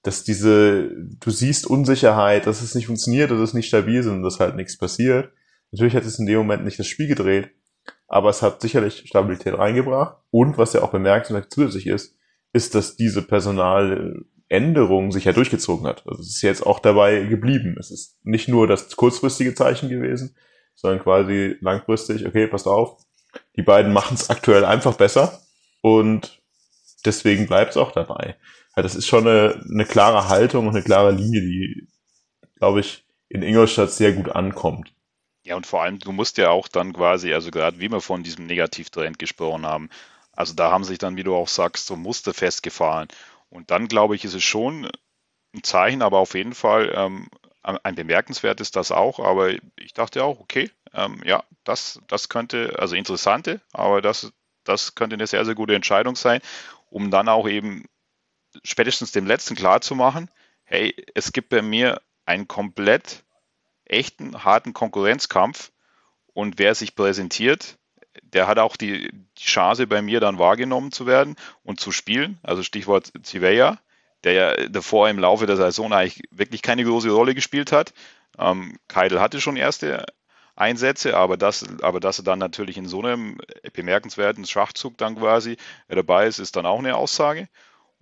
dass diese, du siehst Unsicherheit, dass es nicht funktioniert, dass es nicht stabil ist und dass halt nichts passiert. Natürlich hat es in dem Moment nicht das Spiel gedreht, aber es hat sicherlich Stabilität reingebracht und was ja auch bemerkenswert zusätzlich ist, ist, dass diese Personal Änderung sich ja durchgezogen hat. Also es ist jetzt auch dabei geblieben. Es ist nicht nur das kurzfristige Zeichen gewesen, sondern quasi langfristig, okay, passt auf, die beiden machen es aktuell einfach besser und deswegen bleibt es auch dabei. Ja, das ist schon eine, eine klare Haltung und eine klare Linie, die, glaube ich, in Ingolstadt sehr gut ankommt. Ja, und vor allem, du musst ja auch dann quasi, also gerade wie wir von diesem Negativtrend gesprochen haben, also da haben sich dann, wie du auch sagst, so Muster festgefahren. Und dann glaube ich, ist es schon ein Zeichen, aber auf jeden Fall ähm, ein bemerkenswertes das auch. Aber ich dachte auch, okay, ähm, ja, das, das könnte, also interessante, aber das, das könnte eine sehr, sehr gute Entscheidung sein, um dann auch eben spätestens dem letzten klar zu machen, hey, es gibt bei mir einen komplett echten, harten Konkurrenzkampf und wer sich präsentiert, der hat auch die, die Chance bei mir dann wahrgenommen zu werden und zu spielen. Also Stichwort Ziveya, der ja davor im Laufe der Saison eigentlich wirklich keine große Rolle gespielt hat. Ähm, Keidel hatte schon erste Einsätze, aber dass, aber dass er dann natürlich in so einem bemerkenswerten Schachzug dann quasi dabei ist, ist dann auch eine Aussage.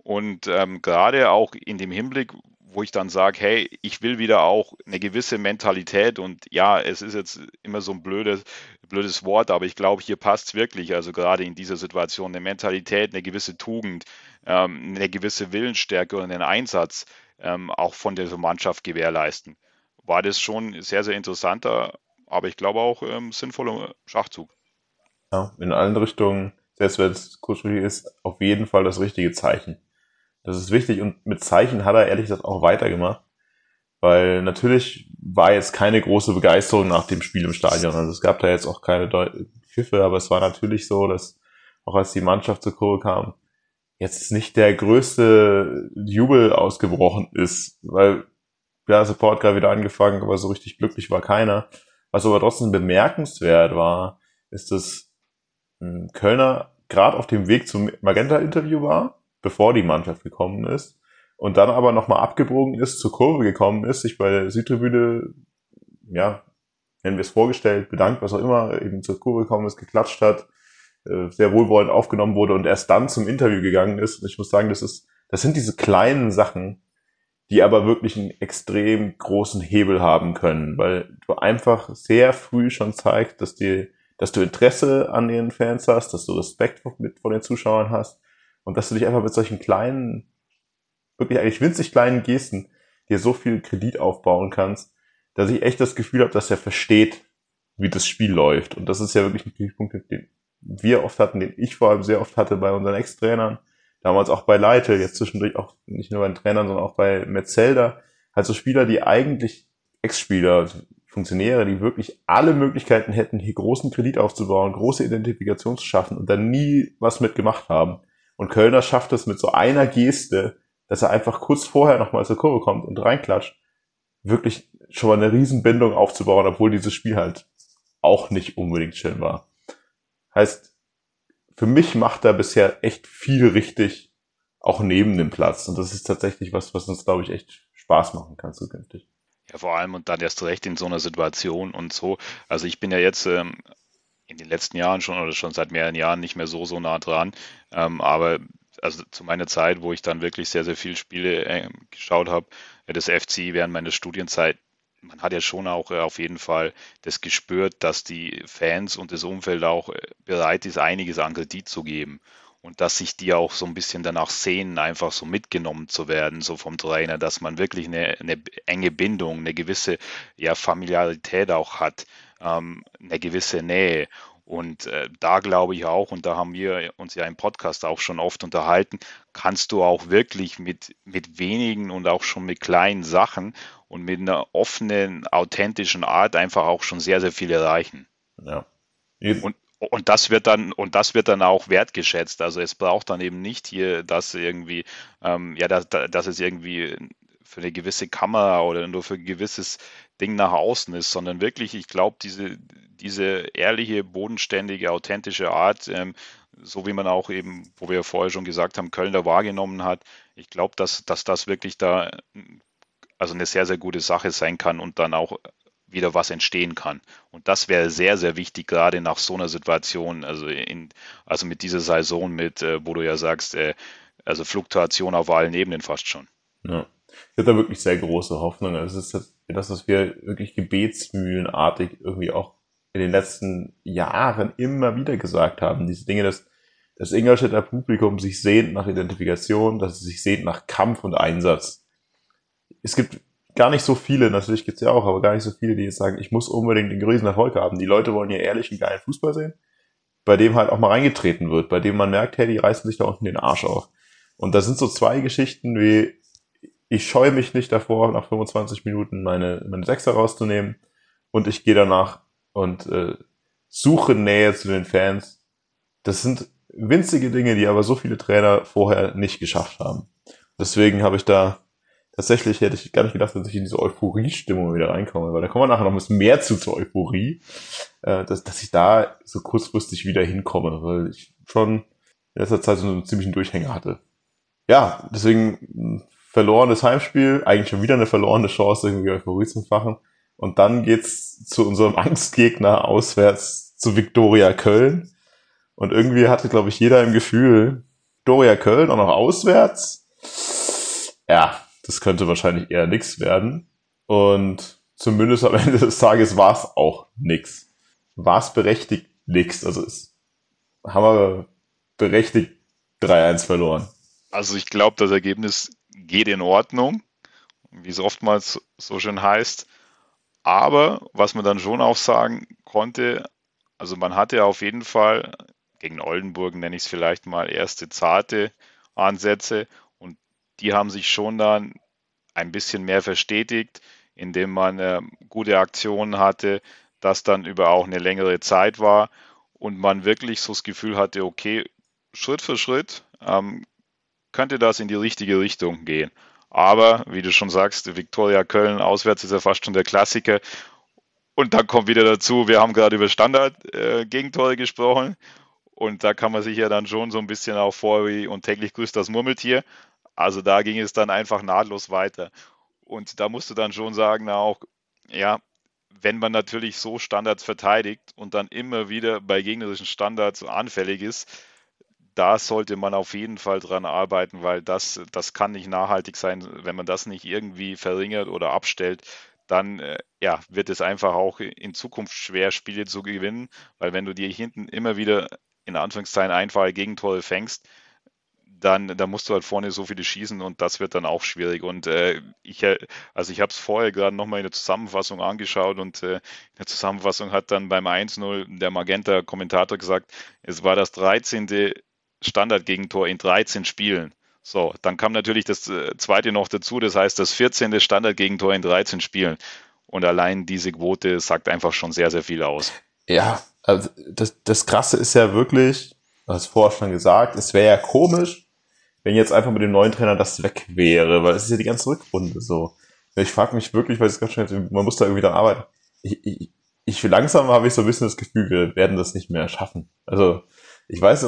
Und ähm, gerade auch in dem Hinblick, wo ich dann sage, hey, ich will wieder auch eine gewisse Mentalität und ja, es ist jetzt immer so ein blödes, blödes Wort, aber ich glaube, hier passt es wirklich. Also gerade in dieser Situation eine Mentalität, eine gewisse Tugend, ähm, eine gewisse Willensstärke und einen Einsatz ähm, auch von der Mannschaft gewährleisten. War das schon sehr, sehr interessanter, aber ich glaube auch ähm, sinnvoller Schachzug. Ja, in allen Richtungen, selbst wenn es kurzfristig ist, auf jeden Fall das richtige Zeichen. Das ist wichtig und mit Zeichen hat er ehrlich gesagt auch weitergemacht. Weil natürlich war jetzt keine große Begeisterung nach dem Spiel im Stadion. Also es gab da jetzt auch keine Pfiffe, aber es war natürlich so, dass auch als die Mannschaft zur Kurve kam, jetzt nicht der größte Jubel ausgebrochen ist, weil ja, Support gerade wieder angefangen, aber so richtig glücklich war keiner. Was aber trotzdem bemerkenswert war, ist, dass hm, Kölner gerade auf dem Weg zum Magenta-Interview war bevor die Mannschaft gekommen ist und dann aber nochmal abgebogen ist, zur Kurve gekommen ist, sich bei der Südtribüne, ja, nennen wir es vorgestellt, bedankt, was auch immer, eben zur Kurve gekommen ist, geklatscht hat, äh, sehr wohlwollend aufgenommen wurde und erst dann zum Interview gegangen ist. Und ich muss sagen, das ist, das sind diese kleinen Sachen, die aber wirklich einen extrem großen Hebel haben können, weil du einfach sehr früh schon zeigst, dass dir, dass du Interesse an den Fans hast, dass du Respekt mit, vor den Zuschauern hast und dass du dich einfach mit solchen kleinen, wirklich eigentlich winzig kleinen Gesten dir so viel Kredit aufbauen kannst, dass ich echt das Gefühl habe, dass er versteht, wie das Spiel läuft. Und das ist ja wirklich ein Kritikpunkt, den wir oft hatten, den ich vor allem sehr oft hatte bei unseren Ex-Trainern, damals auch bei Leite, jetzt zwischendurch auch nicht nur bei den Trainern, sondern auch bei Metzelder, halt so Spieler, die eigentlich Ex-Spieler, Funktionäre, die wirklich alle Möglichkeiten hätten, hier großen Kredit aufzubauen, große Identifikation zu schaffen und dann nie was mitgemacht haben. Und Kölner schafft es mit so einer Geste, dass er einfach kurz vorher nochmal zur Kurve kommt und reinklatscht, wirklich schon mal eine Riesenbindung aufzubauen, obwohl dieses Spiel halt auch nicht unbedingt schön war. Heißt, für mich macht er bisher echt viel richtig, auch neben dem Platz. Und das ist tatsächlich was, was uns, glaube ich, echt Spaß machen kann zukünftig. Ja, vor allem und dann erst recht in so einer Situation und so. Also ich bin ja jetzt ähm, in den letzten Jahren schon oder schon seit mehreren Jahren nicht mehr so, so nah dran. Ähm, aber also zu meiner Zeit, wo ich dann wirklich sehr, sehr viele Spiele äh, geschaut habe, äh, des FC während meiner Studienzeit, man hat ja schon auch äh, auf jeden Fall das gespürt, dass die Fans und das Umfeld auch äh, bereit ist, einiges an Kredit zu geben. Und dass sich die auch so ein bisschen danach sehnen, einfach so mitgenommen zu werden, so vom Trainer, dass man wirklich eine, eine enge Bindung, eine gewisse ja, Familiarität auch hat ähm, eine gewisse Nähe. Und äh, da glaube ich auch, und da haben wir uns ja im Podcast auch schon oft unterhalten, kannst du auch wirklich mit, mit wenigen und auch schon mit kleinen Sachen und mit einer offenen, authentischen Art einfach auch schon sehr, sehr viel erreichen. Ja. Und, und das wird dann, und das wird dann auch wertgeschätzt. Also es braucht dann eben nicht hier, dass irgendwie, ähm, ja, dass, dass es irgendwie für eine gewisse Kamera oder nur für ein gewisses Ding nach außen ist, sondern wirklich, ich glaube, diese, diese ehrliche, bodenständige, authentische Art, ähm, so wie man auch eben, wo wir vorher schon gesagt haben, Köln da wahrgenommen hat, ich glaube, dass, dass das wirklich da also eine sehr, sehr gute Sache sein kann und dann auch wieder was entstehen kann. Und das wäre sehr, sehr wichtig, gerade nach so einer Situation, also in, also mit dieser Saison mit, äh, wo du ja sagst, äh, also Fluktuation auf allen Ebenen fast schon. Ja. Ich habe da wirklich sehr große Hoffnung. Also es ist das, was wir wirklich gebetsmühlenartig irgendwie auch in den letzten Jahren immer wieder gesagt haben. Diese Dinge, dass das Ingolstädter Publikum sich sehnt nach Identifikation, dass es sich sehnt nach Kampf und Einsatz. Es gibt gar nicht so viele, natürlich gibt's ja auch, aber gar nicht so viele, die jetzt sagen, ich muss unbedingt den größten Erfolg haben. Die Leute wollen ja ehrlich und geilen Fußball sehen, bei dem halt auch mal reingetreten wird, bei dem man merkt, hey, die reißen sich da unten den Arsch auf. Und da sind so zwei Geschichten wie ich scheue mich nicht davor, nach 25 Minuten meine, meine Sechser rauszunehmen und ich gehe danach und äh, suche Nähe zu den Fans. Das sind winzige Dinge, die aber so viele Trainer vorher nicht geschafft haben. Deswegen habe ich da tatsächlich hätte ich gar nicht gedacht, dass ich in diese Euphorie-Stimmung wieder reinkomme, weil da kommen wir nachher noch ein bisschen mehr zu zur Euphorie, äh, dass, dass ich da so kurzfristig wieder hinkomme, weil ich schon in letzter Zeit so einen ziemlichen Durchhänger hatte. Ja, deswegen verlorenes Heimspiel, eigentlich schon wieder eine verlorene Chance, irgendwie Euphorie zu fachen. Und dann geht's zu unserem Angstgegner auswärts zu Viktoria Köln. Und irgendwie hatte, glaube ich, jeder im Gefühl, Viktoria Köln auch noch auswärts. Ja, das könnte wahrscheinlich eher nix werden. Und zumindest am Ende des Tages war es auch nix. War es berechtigt nix. Also es haben wir berechtigt 3-1 verloren. Also ich glaube, das Ergebnis geht in Ordnung, wie es oftmals so schön heißt. Aber was man dann schon auch sagen konnte, also man hatte auf jeden Fall gegen Oldenburg, nenne ich es vielleicht mal, erste zarte Ansätze die haben sich schon dann ein bisschen mehr verstetigt, indem man äh, gute Aktionen hatte, das dann über auch eine längere Zeit war und man wirklich so das Gefühl hatte, okay, Schritt für Schritt ähm, könnte das in die richtige Richtung gehen. Aber, wie du schon sagst, Viktoria Köln auswärts ist ja fast schon der Klassiker. Und dann kommt wieder dazu, wir haben gerade über Standard-Gegentore äh, gesprochen. Und da kann man sich ja dann schon so ein bisschen auch vor wie und täglich grüßt das Murmeltier. Also da ging es dann einfach nahtlos weiter. Und da musst du dann schon sagen, auch, ja, wenn man natürlich so Standards verteidigt und dann immer wieder bei gegnerischen Standards anfällig ist, da sollte man auf jeden Fall dran arbeiten, weil das, das kann nicht nachhaltig sein, wenn man das nicht irgendwie verringert oder abstellt, dann äh, ja, wird es einfach auch in Zukunft schwer, Spiele zu gewinnen, weil wenn du dir hinten immer wieder in Anführungszeichen einfache Gegentore fängst, dann, dann musst du halt vorne so viele schießen und das wird dann auch schwierig. Und äh, ich, äh, also ich habe es vorher gerade nochmal in der Zusammenfassung angeschaut und äh, in der Zusammenfassung hat dann beim 1-0 der Magenta-Kommentator gesagt, es war das 13. Standardgegentor in 13 Spielen. So, dann kam natürlich das äh, zweite noch dazu, das heißt das 14. Standardgegentor in 13 Spielen. Und allein diese Quote sagt einfach schon sehr, sehr viel aus. Ja, also das, das Krasse ist ja wirklich, du hast vorher schon gesagt, es wäre ja komisch, wenn jetzt einfach mit dem neuen Trainer das weg wäre, weil es ist ja die ganze Rückrunde so. Ich frage mich wirklich, weil es ganz schnell, man muss da irgendwie dann arbeiten. Ich, ich, ich langsam habe ich so ein bisschen das Gefühl, wir werden das nicht mehr schaffen. Also ich weiß,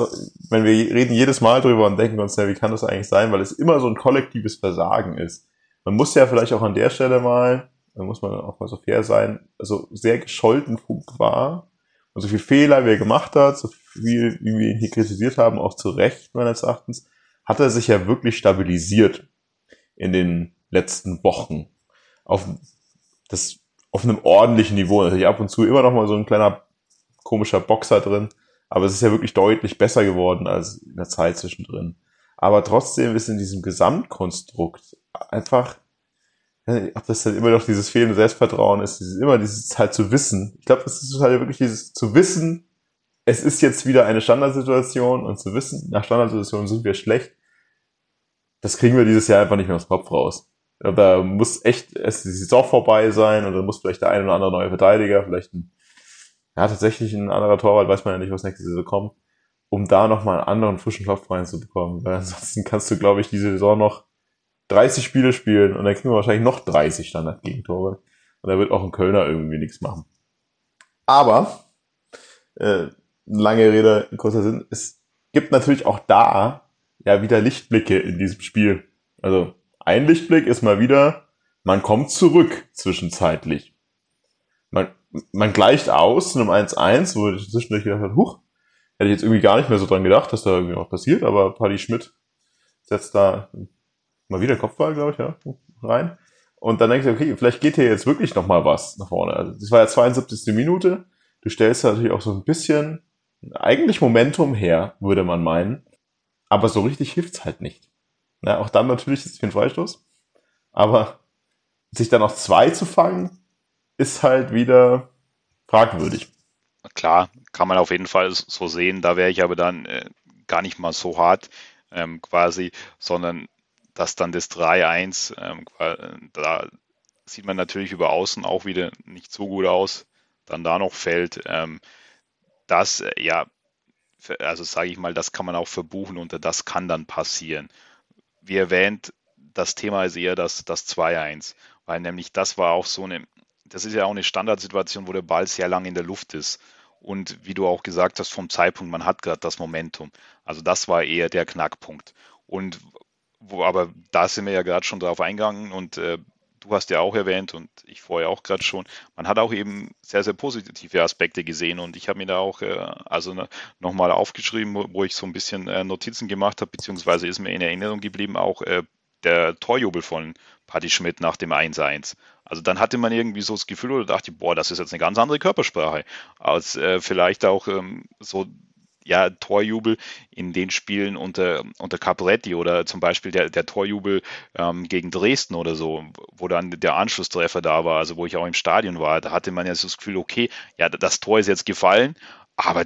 wenn wir reden jedes Mal drüber und denken uns, ja, wie kann das eigentlich sein, weil es immer so ein kollektives Versagen ist. Man muss ja vielleicht auch an der Stelle mal, da muss man auch mal so fair sein, also sehr gescholten Funk war und so viel Fehler, wie er gemacht hat, so viel, wie wir ihn hier kritisiert haben, auch zu Recht meines Erachtens hat er sich ja wirklich stabilisiert in den letzten Wochen. Auf, das, auf einem ordentlichen Niveau. Natürlich ab und zu immer noch mal so ein kleiner komischer Boxer drin. Aber es ist ja wirklich deutlich besser geworden als in der Zeit zwischendrin. Aber trotzdem ist in diesem Gesamtkonstrukt einfach, ob das dann immer noch dieses fehlende Selbstvertrauen ist, dieses, immer dieses halt zu wissen. Ich glaube, das ist halt wirklich dieses zu wissen, es ist jetzt wieder eine Standardsituation und zu wissen, nach Standardsituationen sind wir schlecht, das kriegen wir dieses Jahr einfach nicht mehr aus dem Kopf raus. Da muss echt es die Saison vorbei sein und dann muss vielleicht der eine oder andere neue Verteidiger, vielleicht ein, ja, tatsächlich ein anderer Torwart, weiß man ja nicht, was nächste Saison kommt, um da nochmal einen anderen frischen Kopf reinzubekommen. Weil ansonsten kannst du, glaube ich, diese Saison noch 30 Spiele spielen und dann kriegen wir wahrscheinlich noch 30 Standard-Gegentore. Und da wird auch ein Kölner irgendwie nichts machen. Aber, äh, lange Rede, kurzer Sinn, es gibt natürlich auch da ja wieder Lichtblicke in diesem Spiel. Also ein Lichtblick ist mal wieder, man kommt zurück zwischenzeitlich. Man, gleicht aus zu einem 1-1, wo ich zwischendurch gedacht habe, huch, hätte ich jetzt irgendwie gar nicht mehr so dran gedacht, dass da irgendwie noch passiert, aber Paddy Schmidt setzt da mal wieder Kopfball, glaube ich, ja, rein. Und dann denkst du, okay, vielleicht geht hier jetzt wirklich noch mal was nach vorne. Also das war ja 72. Minute. Du stellst da natürlich auch so ein bisschen eigentlich Momentum her, würde man meinen. Aber so richtig hilft's halt nicht. Ja, auch dann natürlich ist es einen Freistoß. Aber sich dann noch zwei zu fangen, ist halt wieder fragwürdig. Klar, kann man auf jeden Fall so sehen. Da wäre ich aber dann äh, gar nicht mal so hart ähm, quasi, sondern dass dann das 3-1, ähm, da sieht man natürlich über außen auch wieder nicht so gut aus, dann da noch fällt. Ähm, das, äh, ja, also sage ich mal, das kann man auch verbuchen und das kann dann passieren. Wie erwähnt, das Thema ist eher das, das 2-1, weil nämlich das war auch so eine, das ist ja auch eine Standardsituation, wo der Ball sehr lang in der Luft ist. Und wie du auch gesagt hast, vom Zeitpunkt, man hat gerade das Momentum. Also das war eher der Knackpunkt. Und wo, aber da sind wir ja gerade schon drauf eingegangen und äh, du hast ja auch erwähnt und ich vorher auch gerade schon, man hat auch eben sehr, sehr positive Aspekte gesehen und ich habe mir da auch äh, also nochmal aufgeschrieben, wo, wo, ich so ein bisschen äh, Notizen gemacht habe, beziehungsweise ist mir in Erinnerung geblieben auch äh, der Torjubel von Patti Schmidt nach dem 1-1. Also dann hatte man irgendwie so das Gefühl oder dachte, boah, das ist jetzt eine ganz andere Körpersprache, als äh, vielleicht auch ähm, so ja, Torjubel in den Spielen unter, unter Capretti oder zum Beispiel der, der Torjubel ähm, gegen Dresden oder so, wo dann der Anschlusstreffer da war, also wo ich auch im Stadion war, da hatte man ja so das Gefühl, okay, ja, das Tor ist jetzt gefallen, aber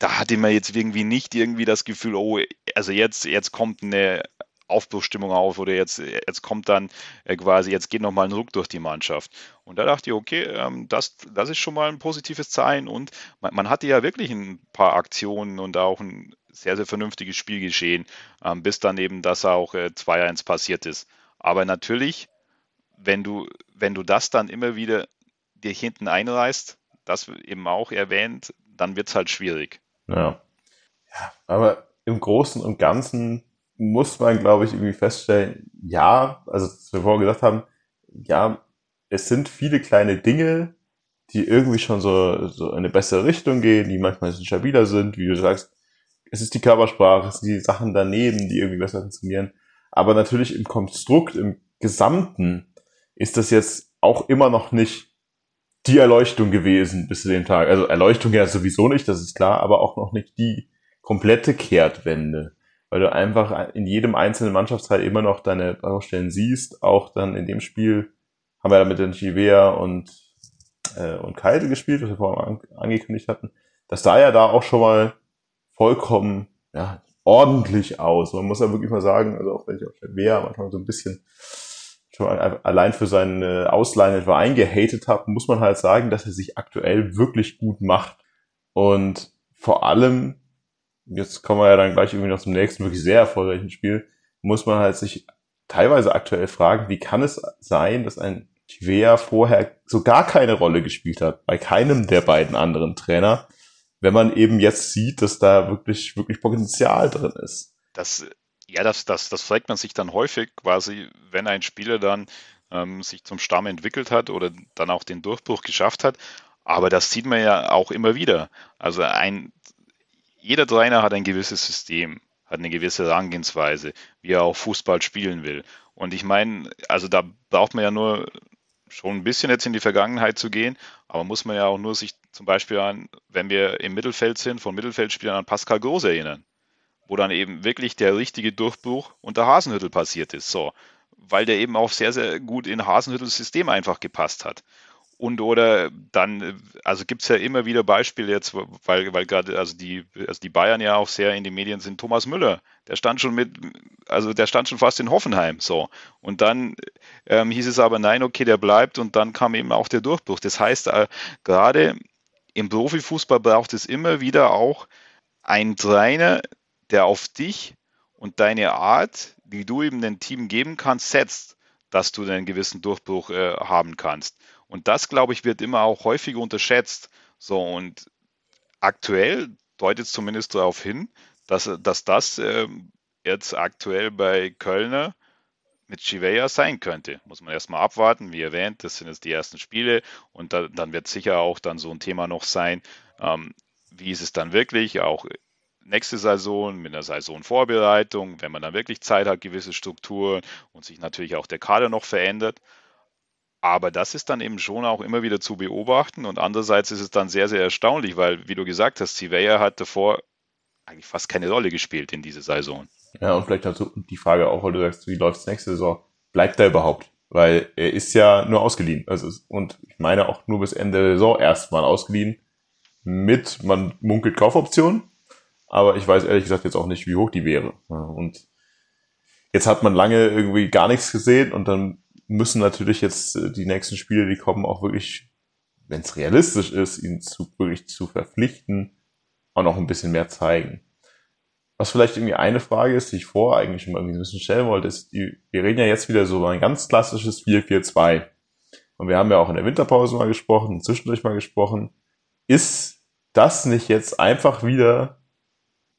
da hatte man jetzt irgendwie nicht irgendwie das Gefühl, oh, also jetzt, jetzt kommt eine Aufbruchstimmung auf oder jetzt, jetzt kommt dann äh, quasi, jetzt geht nochmal ein Ruck durch die Mannschaft. Und da dachte ich, okay, ähm, das, das ist schon mal ein positives Zeichen und man, man hatte ja wirklich ein paar Aktionen und auch ein sehr, sehr vernünftiges Spiel geschehen, ähm, bis dann eben das auch äh, 2-1 passiert ist. Aber natürlich, wenn du, wenn du das dann immer wieder dir hinten einreißt, das eben auch erwähnt, dann wird es halt schwierig. Ja. ja. Aber im Großen und Ganzen muss man, glaube ich, irgendwie feststellen, ja, also was wir vorher gesagt haben, ja, es sind viele kleine Dinge, die irgendwie schon so, so eine bessere Richtung gehen, die manchmal stabiler sind, wie du sagst, es ist die Körpersprache, es sind die Sachen daneben, die irgendwie besser funktionieren. Aber natürlich im Konstrukt, im Gesamten ist das jetzt auch immer noch nicht die Erleuchtung gewesen bis zu dem Tag. Also Erleuchtung ja sowieso nicht, das ist klar, aber auch noch nicht die komplette Kehrtwende weil du einfach in jedem einzelnen Mannschaftsteil immer noch deine Baustellen siehst. Auch dann in dem Spiel haben wir da mit den Chivea und, äh, und Keitel gespielt, was wir vorhin an, angekündigt hatten. Das sah ja da auch schon mal vollkommen ja, ordentlich aus. Man muss ja wirklich mal sagen, also auch wenn ich auf der Wehr manchmal so ein bisschen schon allein für seine Ausleihen etwa eingehatet habe, muss man halt sagen, dass er sich aktuell wirklich gut macht. Und vor allem jetzt kommen wir ja dann gleich irgendwie noch zum nächsten wirklich sehr erfolgreichen Spiel, muss man halt sich teilweise aktuell fragen, wie kann es sein, dass ein Tivea vorher so gar keine Rolle gespielt hat, bei keinem der beiden anderen Trainer, wenn man eben jetzt sieht, dass da wirklich, wirklich Potenzial drin ist. Das, ja, das, das, das fragt man sich dann häufig quasi, wenn ein Spieler dann ähm, sich zum Stamm entwickelt hat oder dann auch den Durchbruch geschafft hat. Aber das sieht man ja auch immer wieder. Also ein jeder Trainer hat ein gewisses System, hat eine gewisse Herangehensweise, wie er auch Fußball spielen will. Und ich meine, also da braucht man ja nur schon ein bisschen jetzt in die Vergangenheit zu gehen, aber muss man ja auch nur sich zum Beispiel an, wenn wir im Mittelfeld sind, von Mittelfeldspielern an Pascal Groß erinnern, wo dann eben wirklich der richtige Durchbruch unter Hasenhüttel passiert ist, so, weil der eben auch sehr, sehr gut in Hasenhüttels System einfach gepasst hat. Und oder dann, also gibt es ja immer wieder Beispiele jetzt, weil, weil gerade, also die, also die Bayern ja auch sehr in den Medien sind, Thomas Müller, der stand schon mit, also der stand schon fast in Hoffenheim, so. Und dann ähm, hieß es aber, nein, okay, der bleibt und dann kam eben auch der Durchbruch. Das heißt, äh, gerade im Profifußball braucht es immer wieder auch einen Trainer, der auf dich und deine Art, wie du eben dem Team geben kannst, setzt, dass du einen gewissen Durchbruch äh, haben kannst. Und das, glaube ich, wird immer auch häufig unterschätzt. So, und aktuell deutet es zumindest darauf hin, dass, dass das äh, jetzt aktuell bei Kölner mit Chivea sein könnte. Muss man erstmal abwarten. Wie erwähnt, das sind jetzt die ersten Spiele und da, dann wird sicher auch dann so ein Thema noch sein, ähm, wie ist es dann wirklich, auch nächste Saison mit einer Saisonvorbereitung, wenn man dann wirklich Zeit hat, gewisse Strukturen und sich natürlich auch der Kader noch verändert. Aber das ist dann eben schon auch immer wieder zu beobachten. Und andererseits ist es dann sehr, sehr erstaunlich, weil, wie du gesagt hast, Sivea hat davor eigentlich fast keine Rolle gespielt in dieser Saison. Ja, und vielleicht dazu die Frage auch, weil du sagst, wie läuft es nächste Saison? Bleibt er überhaupt? Weil er ist ja nur ausgeliehen. Also, und ich meine auch nur bis Ende der Saison erstmal ausgeliehen. Mit, man munkelt Kaufoptionen. Aber ich weiß ehrlich gesagt jetzt auch nicht, wie hoch die wäre. Und jetzt hat man lange irgendwie gar nichts gesehen und dann müssen natürlich jetzt äh, die nächsten Spiele, die kommen, auch wirklich, wenn es realistisch ist, ihn zu, wirklich zu verpflichten, auch noch ein bisschen mehr zeigen. was vielleicht irgendwie eine Frage ist, die ich vorher eigentlich schon mal ein bisschen stellen wollte, ist, wir reden ja jetzt wieder so über ein ganz klassisches 4-4-2. Und wir haben ja auch in der Winterpause mal gesprochen, zwischendurch mal gesprochen. Ist das nicht jetzt einfach wieder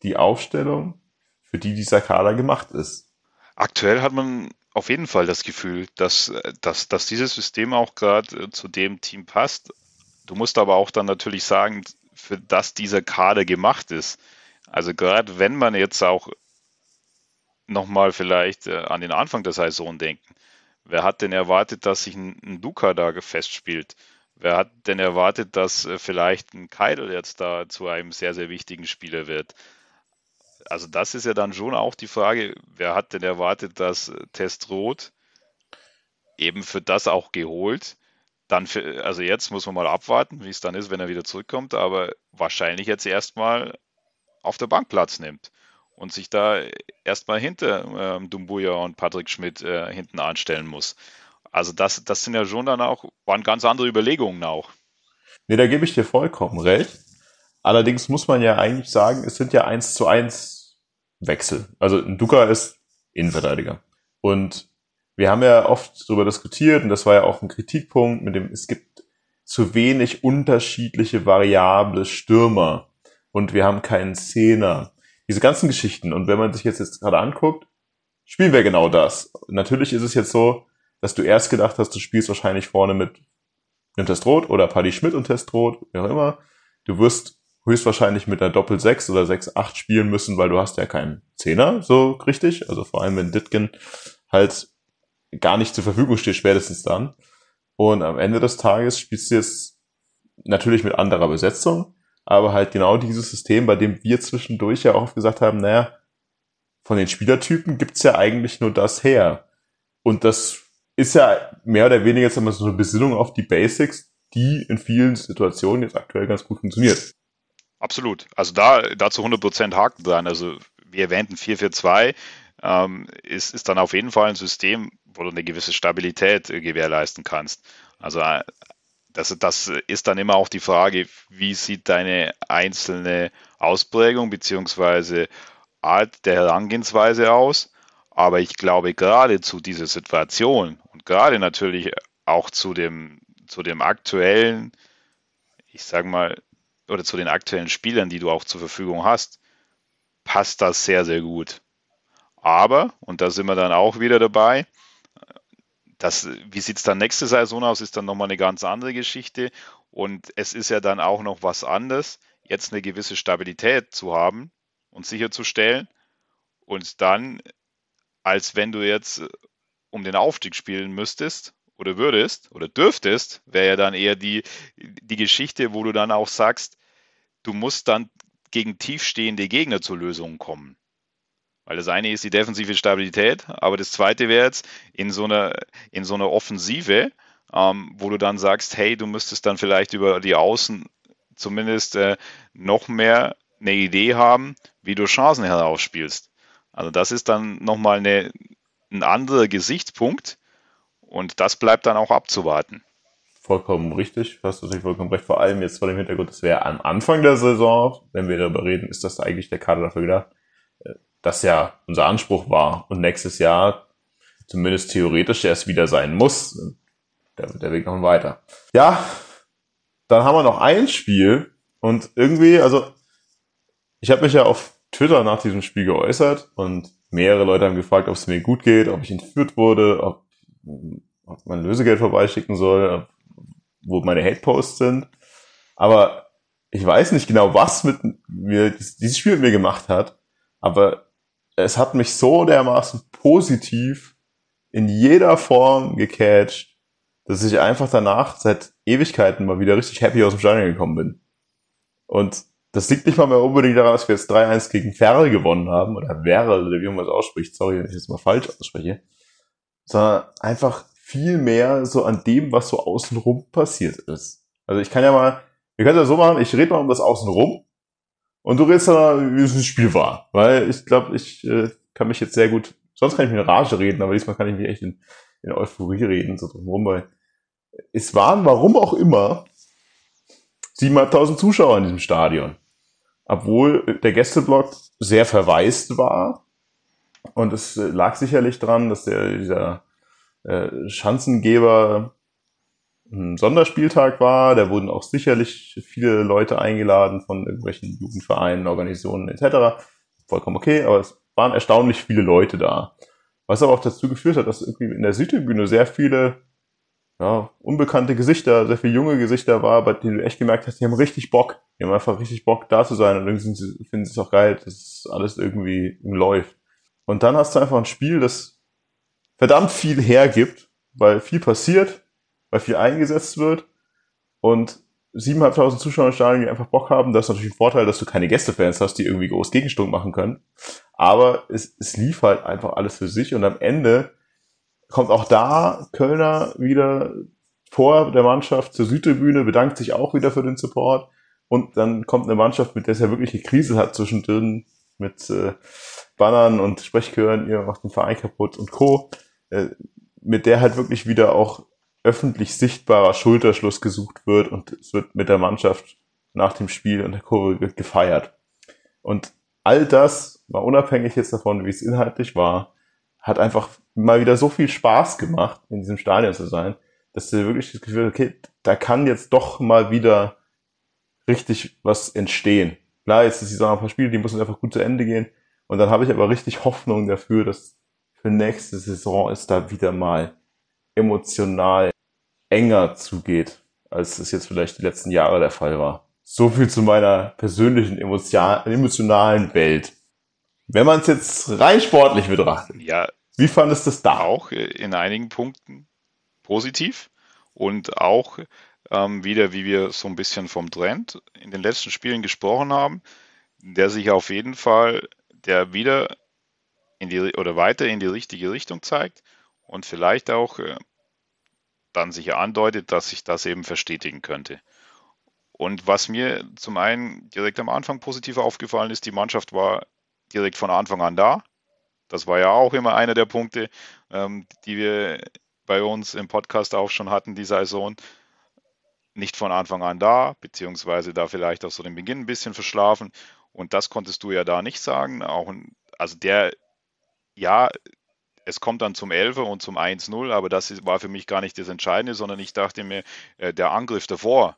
die Aufstellung, für die dieser Kader gemacht ist? Aktuell hat man auf jeden Fall das Gefühl, dass, dass, dass dieses System auch gerade äh, zu dem Team passt. Du musst aber auch dann natürlich sagen, für das dieser Kader gemacht ist. Also gerade wenn man jetzt auch nochmal vielleicht äh, an den Anfang der Saison denken. Wer hat denn erwartet, dass sich ein, ein Duca da festspielt? Wer hat denn erwartet, dass äh, vielleicht ein Keidel jetzt da zu einem sehr, sehr wichtigen Spieler wird? Also das ist ja dann schon auch die Frage, wer hat denn erwartet, dass äh, Testrot eben für das auch geholt? Dann für, also jetzt muss man mal abwarten, wie es dann ist, wenn er wieder zurückkommt, aber wahrscheinlich jetzt erstmal auf der Bank Platz nimmt und sich da erstmal hinter ähm, Dumbuya und Patrick Schmidt äh, hinten anstellen muss. Also das, das sind ja schon dann auch, waren ganz andere Überlegungen auch. Nee, da gebe ich dir vollkommen recht. Allerdings muss man ja eigentlich sagen, es sind ja eins zu eins Wechsel. Also ein Duca ist Innenverteidiger. Und wir haben ja oft darüber diskutiert, und das war ja auch ein Kritikpunkt, mit dem es gibt zu wenig unterschiedliche variable Stürmer und wir haben keinen Zehner. Diese ganzen Geschichten. Und wenn man sich jetzt, jetzt gerade anguckt, spielen wir genau das. Natürlich ist es jetzt so, dass du erst gedacht hast, du spielst wahrscheinlich vorne mit einem Testrot oder Paddy Schmidt und Testrot, wie auch immer. Du wirst höchstwahrscheinlich mit einer Doppel 6 oder 6, 8 spielen müssen, weil du hast ja keinen Zehner, so richtig. Also vor allem, wenn Ditgen halt gar nicht zur Verfügung steht, spätestens dann. Und am Ende des Tages spielst du jetzt natürlich mit anderer Besetzung, aber halt genau dieses System, bei dem wir zwischendurch ja auch gesagt haben, naja, von den Spielertypen gibt's ja eigentlich nur das her. Und das ist ja mehr oder weniger jetzt immer so eine Besinnung auf die Basics, die in vielen Situationen jetzt aktuell ganz gut funktioniert. Absolut. Also da, da zu 100% Haken dran. Also wie erwähnten 442 ähm, ist, ist dann auf jeden Fall ein System, wo du eine gewisse Stabilität äh, gewährleisten kannst. Also äh, das, das ist dann immer auch die Frage, wie sieht deine einzelne Ausprägung beziehungsweise Art der Herangehensweise aus. Aber ich glaube, gerade zu dieser Situation und gerade natürlich auch zu dem, zu dem aktuellen, ich sage mal, oder zu den aktuellen Spielern, die du auch zur Verfügung hast, passt das sehr, sehr gut. Aber, und da sind wir dann auch wieder dabei, das, wie sieht es dann nächste Saison aus, ist dann nochmal eine ganz andere Geschichte. Und es ist ja dann auch noch was anderes, jetzt eine gewisse Stabilität zu haben und sicherzustellen. Und dann, als wenn du jetzt um den Aufstieg spielen müsstest oder würdest oder dürftest, wäre ja dann eher die, die Geschichte, wo du dann auch sagst, du musst dann gegen tiefstehende Gegner zur Lösung kommen. Weil das eine ist die defensive Stabilität, aber das zweite wäre jetzt in so einer, in so einer Offensive, ähm, wo du dann sagst, hey, du müsstest dann vielleicht über die Außen zumindest äh, noch mehr eine Idee haben, wie du Chancen herausspielst. Also das ist dann nochmal eine, ein anderer Gesichtspunkt und das bleibt dann auch abzuwarten. Vollkommen richtig, hast du natürlich vollkommen recht. Vor allem jetzt vor dem Hintergrund, das wäre am Anfang der Saison, wenn wir darüber reden, ist das eigentlich der Kader dafür gedacht, das ja unser Anspruch war und nächstes Jahr zumindest theoretisch erst wieder sein muss. Der, der Weg noch weiter. Ja, dann haben wir noch ein Spiel und irgendwie, also ich habe mich ja auf Twitter nach diesem Spiel geäußert und mehrere Leute haben gefragt, ob es mir gut geht, ob ich entführt wurde, ob, ob man Lösegeld vorbeischicken soll, wo meine Hate-Posts sind. Aber ich weiß nicht genau, was mit mir dieses Spiel mit mir gemacht hat. Aber es hat mich so dermaßen positiv in jeder Form gecatcht, dass ich einfach danach seit Ewigkeiten mal wieder richtig happy aus dem Stadion gekommen bin. Und das liegt nicht mal mehr unbedingt daran, dass wir jetzt 3-1 gegen Ferl gewonnen haben, oder Werl, oder wie man es ausspricht, sorry, wenn ich das mal falsch ausspreche, sondern einfach viel mehr so an dem, was so außenrum passiert ist. Also ich kann ja mal, wir können ja so machen, ich rede mal um das Außenrum und du redest dann, wie es ein Spiel war. Weil ich glaube, ich äh, kann mich jetzt sehr gut, sonst kann ich mir in Rage reden, aber diesmal kann ich mich echt in, in Euphorie reden, so drumherum, weil es waren, warum auch immer, 7.500 Zuschauer in diesem Stadion. obwohl der Gästeblock sehr verwaist war. Und es lag sicherlich dran, dass der, dieser äh, Schanzengeber ein Sonderspieltag war. Da wurden auch sicherlich viele Leute eingeladen von irgendwelchen Jugendvereinen, Organisationen etc. Vollkommen okay, aber es waren erstaunlich viele Leute da. Was aber auch dazu geführt hat, dass irgendwie in der Südtribüne sehr viele ja, unbekannte Gesichter, sehr viele junge Gesichter war, bei denen du echt gemerkt hast, die haben richtig Bock. Die haben einfach richtig Bock da zu sein und irgendwie finden sie es auch geil, dass alles irgendwie läuft. Und dann hast du einfach ein Spiel, das verdammt viel hergibt, weil viel passiert, weil viel eingesetzt wird und 7.500 Zuschauer im Stadion, die einfach Bock haben. Das ist natürlich ein Vorteil, dass du keine Gästefans hast, die irgendwie groß Gegensturm machen können. Aber es, es lief halt einfach alles für sich und am Ende kommt auch da Kölner wieder vor der Mannschaft zur Südtribüne, bedankt sich auch wieder für den Support und dann kommt eine Mannschaft, mit der es ja wirklich eine Krise hat zwischendrin mit äh, Bannern und Sprechchören, ihr macht den Verein kaputt und Co., mit der halt wirklich wieder auch öffentlich sichtbarer Schulterschluss gesucht wird und es wird mit der Mannschaft nach dem Spiel und der Kurve gefeiert. Und all das war unabhängig jetzt davon, wie es inhaltlich war, hat einfach mal wieder so viel Spaß gemacht, in diesem Stadion zu sein, dass du wirklich das Gefühl hast, okay, da kann jetzt doch mal wieder richtig was entstehen. Klar, jetzt ist die Saison ein paar Spiele, die müssen einfach gut zu Ende gehen. Und dann habe ich aber richtig Hoffnung dafür, dass für nächste Saison es da wieder mal emotional enger zugeht, als es jetzt vielleicht die letzten Jahre der Fall war. So viel zu meiner persönlichen emotionalen Welt. Wenn man es jetzt rein sportlich betrachtet, ja, wie fandest du das da? Auch äh, in einigen Punkten positiv und auch ähm, wieder, wie wir so ein bisschen vom Trend in den letzten Spielen gesprochen haben, der sich auf jeden Fall, der wieder in die oder weiter in die richtige Richtung zeigt und vielleicht auch äh, dann sich andeutet, dass sich das eben verstetigen könnte. Und was mir zum einen direkt am Anfang positiv aufgefallen ist, die Mannschaft war direkt von Anfang an da. Das war ja auch immer einer der Punkte, ähm, die wir bei uns im Podcast auch schon hatten, die Saison. Nicht von Anfang an da, beziehungsweise da vielleicht auch so den Beginn ein bisschen verschlafen. Und das konntest du ja da nicht sagen. Auch, also der, ja, es kommt dann zum 11 und zum 1-0, aber das war für mich gar nicht das Entscheidende, sondern ich dachte mir, äh, der Angriff davor,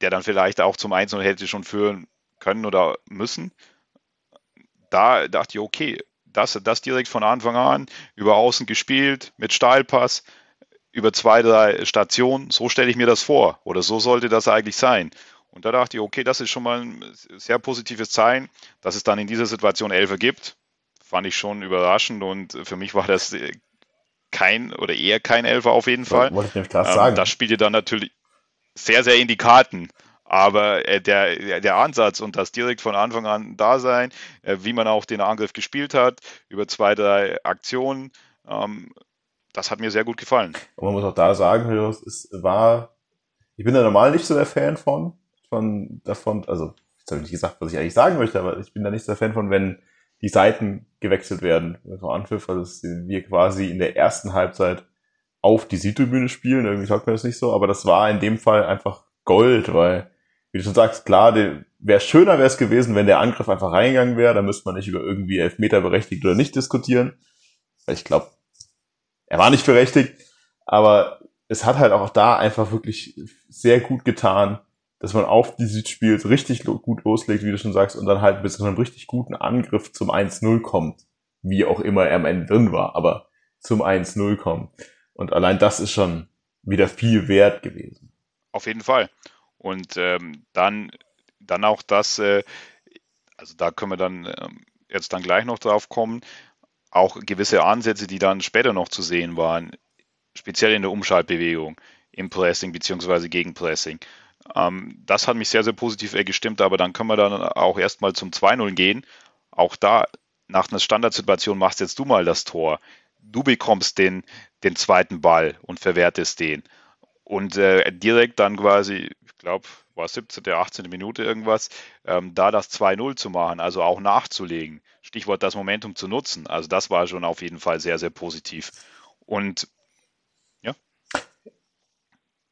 der dann vielleicht auch zum 1-0 hätte schon führen können oder müssen, da dachte ich, okay, das, das direkt von Anfang an über außen gespielt, mit Steilpass, über zwei, drei Stationen, so stelle ich mir das vor oder so sollte das eigentlich sein. Und da dachte ich, okay, das ist schon mal ein sehr positives Zeichen, dass es dann in dieser Situation Elfer gibt fand ich schon überraschend und für mich war das äh, kein oder eher kein Elfer auf jeden Fall. Wollte ich nämlich klar ähm, sagen. Das spielte dann natürlich sehr, sehr in die Karten. Aber äh, der, der Ansatz und das direkt von Anfang an da sein, äh, wie man auch den Angriff gespielt hat, über zwei, drei Aktionen, ähm, das hat mir sehr gut gefallen. Und man muss auch da sagen, es war, ich bin da normal nicht so der Fan von, von davon, also, jetzt habe ich nicht gesagt, was ich eigentlich sagen möchte, aber ich bin da nicht so der Fan von, wenn die Seiten gewechselt werden. Also Anpfiff, also dass wir quasi in der ersten Halbzeit auf die Südtribüne spielen. Irgendwie sagt mir das nicht so, aber das war in dem Fall einfach Gold, weil, wie du schon sagst, klar, wäre schöner wäre es gewesen, wenn der Angriff einfach reingegangen wäre. Da müsste man nicht über irgendwie Elfmeter berechtigt oder nicht diskutieren. Ich glaube, er war nicht berechtigt, aber es hat halt auch da einfach wirklich sehr gut getan, dass man auf dieses Spiel richtig gut loslegt, wie du schon sagst, und dann halt bis zu einem richtig guten Angriff zum 1-0 kommt. Wie auch immer er am Ende drin war, aber zum 1-0 kommt. Und allein das ist schon wieder viel wert gewesen. Auf jeden Fall. Und ähm, dann, dann auch das, äh, also da können wir dann äh, jetzt dann gleich noch drauf kommen, auch gewisse Ansätze, die dann später noch zu sehen waren, speziell in der Umschaltbewegung, im Pressing beziehungsweise Gegenpressing. Ähm, das hat mich sehr, sehr positiv gestimmt, aber dann können wir dann auch erstmal zum 2-0 gehen. Auch da, nach einer Standardsituation machst jetzt du mal das Tor. Du bekommst den, den zweiten Ball und verwertest den. Und äh, direkt dann quasi, ich glaube, war 17., 18. Minute irgendwas, ähm, da das 2-0 zu machen, also auch nachzulegen. Stichwort das Momentum zu nutzen. Also das war schon auf jeden Fall sehr, sehr positiv. Und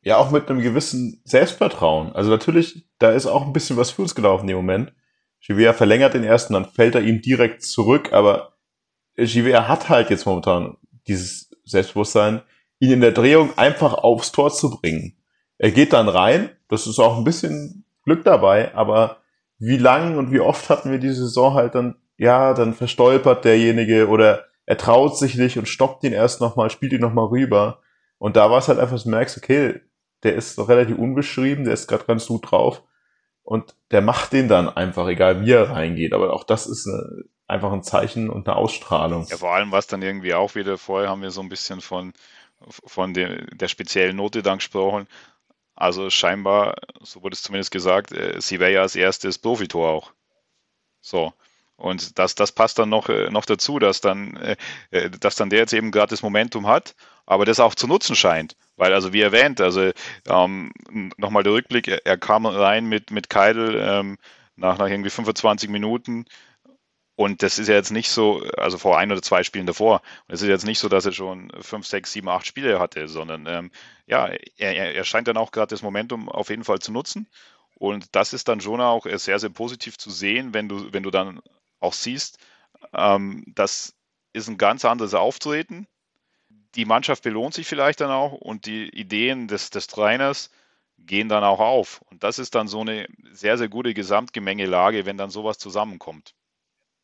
ja auch mit einem gewissen Selbstvertrauen. Also natürlich, da ist auch ein bisschen was für uns gelaufen im Moment. Givea verlängert den ersten, dann fällt er ihm direkt zurück, aber Givea hat halt jetzt momentan dieses Selbstbewusstsein, ihn in der Drehung einfach aufs Tor zu bringen. Er geht dann rein, das ist auch ein bisschen Glück dabei, aber wie lang und wie oft hatten wir diese Saison halt dann, ja, dann verstolpert derjenige oder er traut sich nicht und stoppt ihn erst nochmal, spielt ihn nochmal rüber. Und da war es halt einfach, du merkst, okay, der ist noch relativ unbeschrieben, der ist gerade ganz gut drauf. Und der macht den dann einfach, egal wie er reingeht. Aber auch das ist eine, einfach ein Zeichen und eine Ausstrahlung. Ja, vor allem was dann irgendwie auch wieder, vorher haben wir so ein bisschen von, von der, der speziellen Note dann gesprochen. Also scheinbar, so wurde es zumindest gesagt, äh, sie wäre ja als erstes Profitor auch. So. Und das, das passt dann noch, äh, noch dazu, dass dann, äh, dass dann der jetzt eben gerade das Momentum hat, aber das auch zu nutzen scheint. Weil, also wie erwähnt, also ähm, nochmal der Rückblick, er, er, kam rein mit, mit Keidel ähm, nach, nach irgendwie 25 Minuten. Und das ist ja jetzt nicht so, also vor ein oder zwei Spielen davor. Und es ist jetzt nicht so, dass er schon fünf, sechs, sieben, acht Spiele hatte, sondern ähm, ja, er, er scheint dann auch gerade das Momentum auf jeden Fall zu nutzen. Und das ist dann schon auch sehr, sehr positiv zu sehen, wenn du, wenn du dann auch siehst, ähm, das ist ein ganz anderes Auftreten die Mannschaft belohnt sich vielleicht dann auch und die Ideen des, des Trainers gehen dann auch auf. Und das ist dann so eine sehr, sehr gute Gesamtgemengelage, wenn dann sowas zusammenkommt.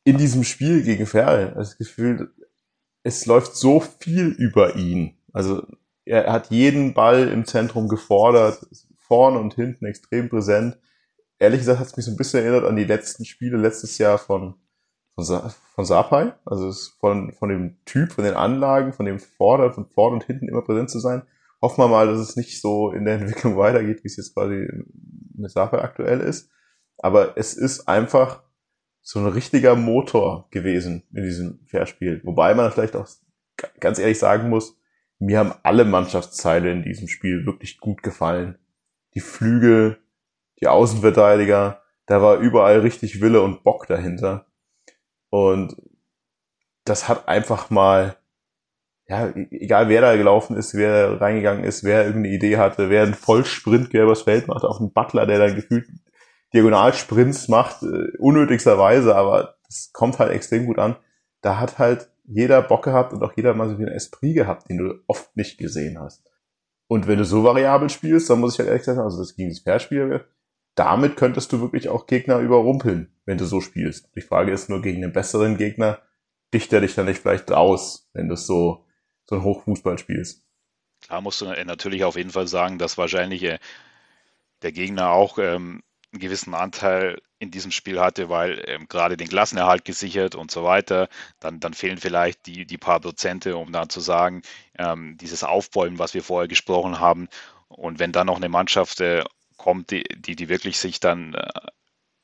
In diesem Spiel gegen Ferl, das Gefühl, es läuft so viel über ihn. Also er hat jeden Ball im Zentrum gefordert, vorne und hinten extrem präsent. Ehrlich gesagt hat es mich so ein bisschen erinnert an die letzten Spiele letztes Jahr von von, Sa von Sapai, also von, von dem Typ, von den Anlagen, von dem Vorder, von vorne und hinten immer präsent zu sein. Hoffen wir mal, dass es nicht so in der Entwicklung weitergeht, wie es jetzt quasi mit Sapai aktuell ist. Aber es ist einfach so ein richtiger Motor gewesen in diesem Fairspiel. Wobei man vielleicht auch ganz ehrlich sagen muss, mir haben alle Mannschaftsteile in diesem Spiel wirklich gut gefallen. Die Flügel, die Außenverteidiger, da war überall richtig Wille und Bock dahinter. Und das hat einfach mal, ja, e-, egal wer da gelaufen ist, wer reingegangen ist, wer irgendeine Idee hatte, wer einen Vollsprint quer übers Feld macht, auf einen Butler, der dann gefühlt Diagonalsprints macht, äh, unnötigsterweise, aber das kommt halt extrem gut an. Da hat halt jeder Bock gehabt und auch jeder mal so ein Esprit gehabt, den du oft nicht gesehen hast. Und wenn du so variabel spielst, dann muss ich halt ehrlich sagen, also das gegen das Fairspiel, damit könntest du wirklich auch Gegner überrumpeln, wenn du so spielst. Die Frage ist nur gegen einen besseren Gegner, dicht er dich dann nicht vielleicht aus, wenn du so, so ein Hochfußball spielst. Klar musst du natürlich auf jeden Fall sagen, dass wahrscheinlich äh, der Gegner auch ähm, einen gewissen Anteil in diesem Spiel hatte, weil ähm, gerade den Klassenerhalt gesichert und so weiter, dann, dann fehlen vielleicht die, die paar Prozente, um dann zu sagen, ähm, dieses Aufbäumen, was wir vorher gesprochen haben. Und wenn dann noch eine Mannschaft äh, kommt, die, die, die wirklich sich dann äh,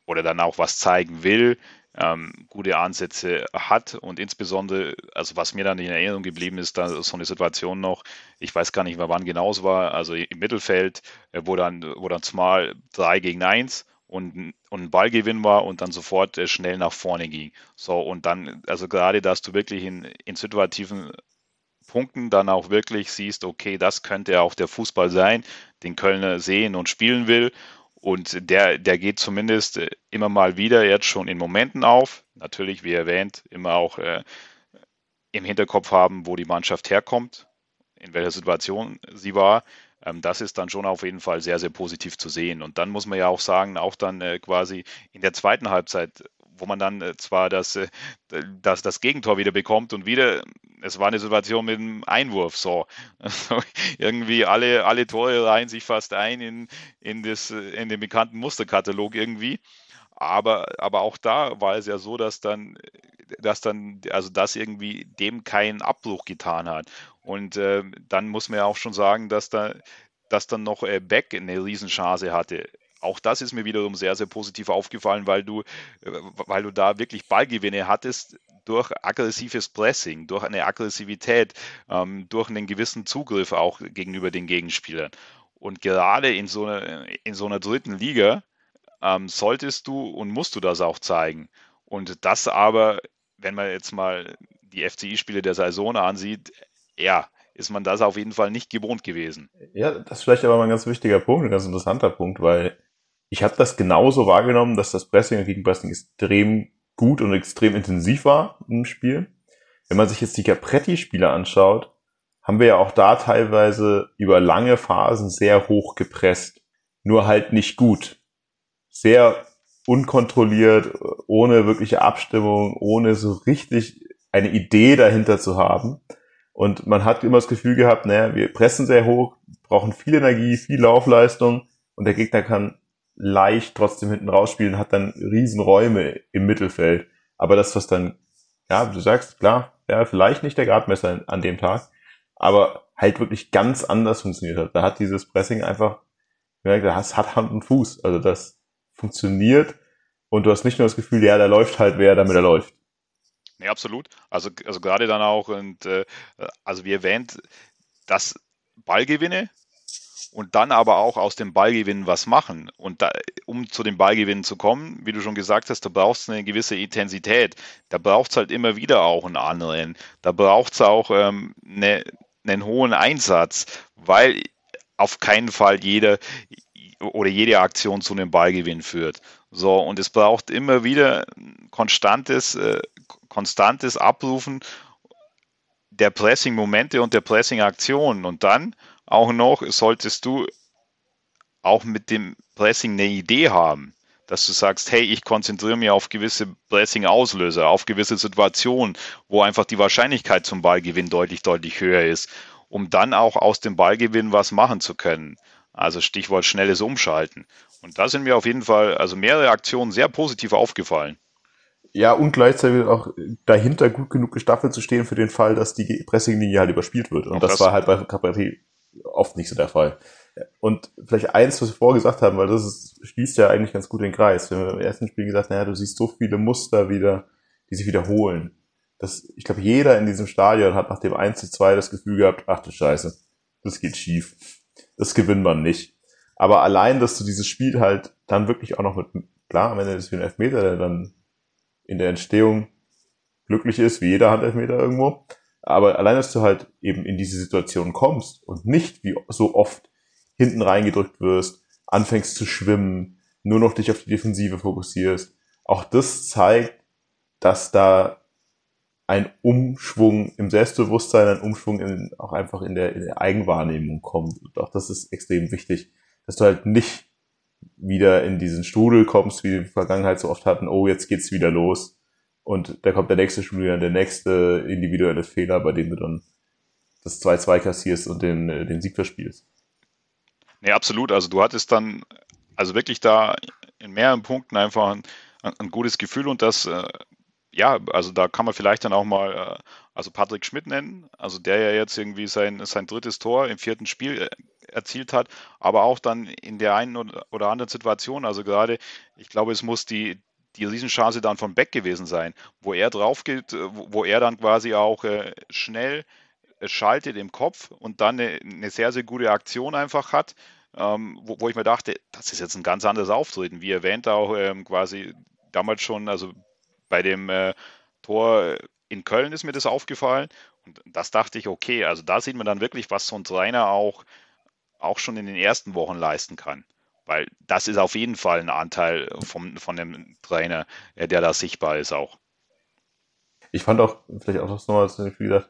oder dann auch was zeigen will, ähm, gute Ansätze hat und insbesondere, also was mir dann in Erinnerung geblieben ist, da so eine Situation noch, ich weiß gar nicht mehr wann genau es war, also im Mittelfeld, äh, wo dann, wo dann zumal drei gegen eins und, und ein Ballgewinn war und dann sofort äh, schnell nach vorne ging. So, und dann, also gerade, dass du wirklich in, in situativen Punkten dann auch wirklich siehst, okay, das könnte auch der Fußball sein, den Kölner sehen und spielen will. Und der, der geht zumindest äh, immer mal wieder jetzt schon in Momenten auf. Natürlich, wie erwähnt, immer auch äh, im Hinterkopf haben, wo die Mannschaft herkommt, in welcher Situation sie war. Ähm, das ist dann schon auf jeden Fall sehr, sehr positiv zu sehen. Und dann muss man ja auch sagen, auch dann äh, quasi in der zweiten Halbzeit wo man dann äh, zwar das, äh, das, das Gegentor wieder bekommt und wieder, es war eine Situation mit einem Einwurf so. Also irgendwie alle, alle Tore reihen sich fast ein in, in, das, äh, in den bekannten Musterkatalog irgendwie. Aber, aber auch da war es ja so, dass dann, dass dann, also das irgendwie dem keinen Abbruch getan hat. Und äh, dann muss man ja auch schon sagen, dass da, dass dann noch äh, Beck eine Riesenchance hatte auch das ist mir wiederum sehr, sehr positiv aufgefallen, weil du, äh, weil du da wirklich Ballgewinne hattest durch aggressives Pressing, durch eine Aggressivität, ähm, durch einen gewissen Zugriff auch gegenüber den Gegenspielern. Und gerade in so einer, in so einer dritten Liga ähm, solltest du und musst du das auch zeigen. Und das aber, wenn man jetzt mal die FCI-Spiele der Saison ansieht, ja, ist man das auf jeden Fall nicht gewohnt gewesen. Ja, das ist vielleicht aber mal ein ganz wichtiger Punkt, ein ganz interessanter Punkt, weil ich habe das genauso wahrgenommen, dass das Pressing und Gegenpressing extrem gut und extrem intensiv war im Spiel. Wenn man sich jetzt die Capretti-Spiele anschaut, haben wir ja auch da teilweise über lange Phasen sehr hoch gepresst. Nur halt nicht gut. Sehr unkontrolliert, ohne wirkliche Abstimmung, ohne so richtig eine Idee dahinter zu haben. Und man hat immer das Gefühl gehabt, naja, wir pressen sehr hoch, brauchen viel Energie, viel Laufleistung und der Gegner kann leicht trotzdem hinten rausspielen, hat dann Riesenräume im Mittelfeld. Aber das, was dann, ja, du sagst, klar, ja, vielleicht nicht der Gradmesser an dem Tag, aber halt wirklich ganz anders funktioniert hat. Da hat dieses Pressing einfach, das hat Hand und Fuß. Also das funktioniert und du hast nicht nur das Gefühl, ja, da läuft halt wer, damit er läuft. Nee, absolut. Also, also gerade dann auch, und äh, also wie erwähnt, dass Ballgewinne und dann aber auch aus dem Ballgewinn was machen. Und da, um zu dem Ballgewinn zu kommen, wie du schon gesagt hast, da brauchst du eine gewisse Intensität. Da braucht es halt immer wieder auch einen anderen. Da braucht es auch ähm, eine, einen hohen Einsatz, weil auf keinen Fall jede oder jede Aktion zu einem Ballgewinn führt. So, und es braucht immer wieder konstantes, äh, konstantes Abrufen der Pressing-Momente und der Pressing-Aktionen. Und dann auch noch solltest du auch mit dem Pressing eine Idee haben, dass du sagst, hey, ich konzentriere mich auf gewisse Pressing-Auslöser, auf gewisse Situationen, wo einfach die Wahrscheinlichkeit zum Ballgewinn deutlich, deutlich höher ist, um dann auch aus dem Ballgewinn was machen zu können. Also Stichwort schnelles Umschalten. Und da sind mir auf jeden Fall, also mehrere Aktionen sehr positiv aufgefallen. Ja, und gleichzeitig auch dahinter gut genug gestaffelt zu stehen für den Fall, dass die Pressinglinie halt überspielt wird. Und das, das, war halt bei Capretti oft nicht so der Fall. Und vielleicht eins, was wir vorher gesagt haben, weil das ist, schließt ja eigentlich ganz gut den Kreis. Wir haben im ersten Spiel gesagt, naja, du siehst so viele Muster wieder, die sich wiederholen. Das, ich glaube, jeder in diesem Stadion hat nach dem 1 zu 2 das Gefühl gehabt, ach du Scheiße, das geht schief. Das gewinnt man nicht. Aber allein, dass du dieses Spiel halt dann wirklich auch noch mit, klar, am Ende ist es wie ein Elfmeter, der dann in der Entstehung glücklich ist, wie jeder Handelfmeter irgendwo. Aber allein, dass du halt eben in diese Situation kommst und nicht wie so oft hinten reingedrückt wirst, anfängst zu schwimmen, nur noch dich auf die Defensive fokussierst, auch das zeigt, dass da ein Umschwung im Selbstbewusstsein, ein Umschwung in, auch einfach in der, in der Eigenwahrnehmung kommt. Und auch das ist extrem wichtig, dass du halt nicht wieder in diesen Strudel kommst, wie wir in der Vergangenheit so oft hatten, oh, jetzt geht's wieder los und da kommt der nächste Spieler, der nächste individuelle Fehler, bei dem du dann das 2-2 kassierst und den, äh, den Sieg verspielst. Nee, absolut. Also du hattest dann also wirklich da in mehreren Punkten einfach ein, ein gutes Gefühl und das, äh, ja, also da kann man vielleicht dann auch mal, äh, also Patrick Schmidt nennen, also der ja jetzt irgendwie sein, sein drittes Tor im vierten Spiel äh, erzielt hat, aber auch dann in der einen oder anderen Situation, also gerade, ich glaube, es muss die, die Riesenchance dann von Beck gewesen sein, wo er drauf geht, äh, wo er dann quasi auch äh, schnell äh, schaltet im Kopf und dann eine, sehr, sehr gute Aktion einfach hat, ähm, wo, ich mir dachte, das ist jetzt ein ganz anderes Auftreten. Wie erwähnt auch ähm, quasi damals schon, also bei dem Tor in Köln ist mir das aufgefallen und das dachte ich, okay, also da sieht man dann wirklich, was so ein Trainer auch, auch schon in den ersten Wochen leisten kann. Weil das ist auf jeden Fall ein Anteil vom, von dem Trainer, äh, der da sichtbar ist auch. Ich fand auch, vielleicht auch noch mal, wie gesagt,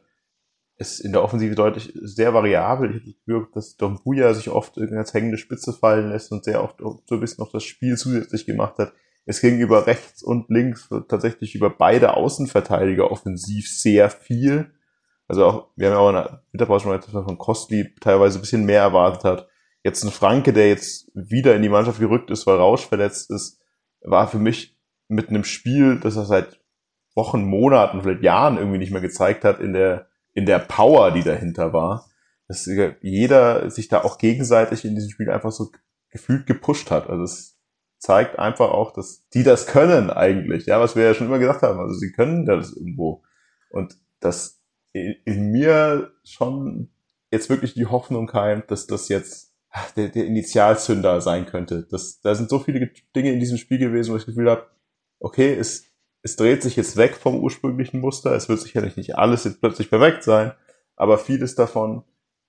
ist in der Offensive deutlich sehr variabel. Ich habe gespürt, dass Dombuja sich oft als hängende Spitze fallen lässt und sehr oft so ein bisschen noch das Spiel zusätzlich gemacht hat. Es ging über rechts und links tatsächlich über beide Außenverteidiger offensiv sehr viel. Also auch, wir haben ja auch in der Winterpause schon mal dass man von Kostli teilweise ein bisschen mehr erwartet hat. Jetzt ein Franke, der jetzt wieder in die Mannschaft gerückt ist, weil Rausch verletzt ist, war für mich mit einem Spiel, das er seit Wochen, Monaten, vielleicht Jahren irgendwie nicht mehr gezeigt hat, in der, in der Power, die dahinter war, dass jeder sich da auch gegenseitig in diesem Spiel einfach so gefühlt gepusht hat. Also es zeigt einfach auch, dass die das können eigentlich, ja, was wir ja schon immer gesagt haben. Also sie können das irgendwo. Und das in mir schon jetzt wirklich die Hoffnung keimt, dass das jetzt der, der Initialzünder sein könnte. Das, da sind so viele Dinge in diesem Spiel gewesen, wo ich das Gefühl habe, okay, es, es dreht sich jetzt weg vom ursprünglichen Muster. Es wird sicherlich nicht alles jetzt plötzlich perfekt sein, aber vieles davon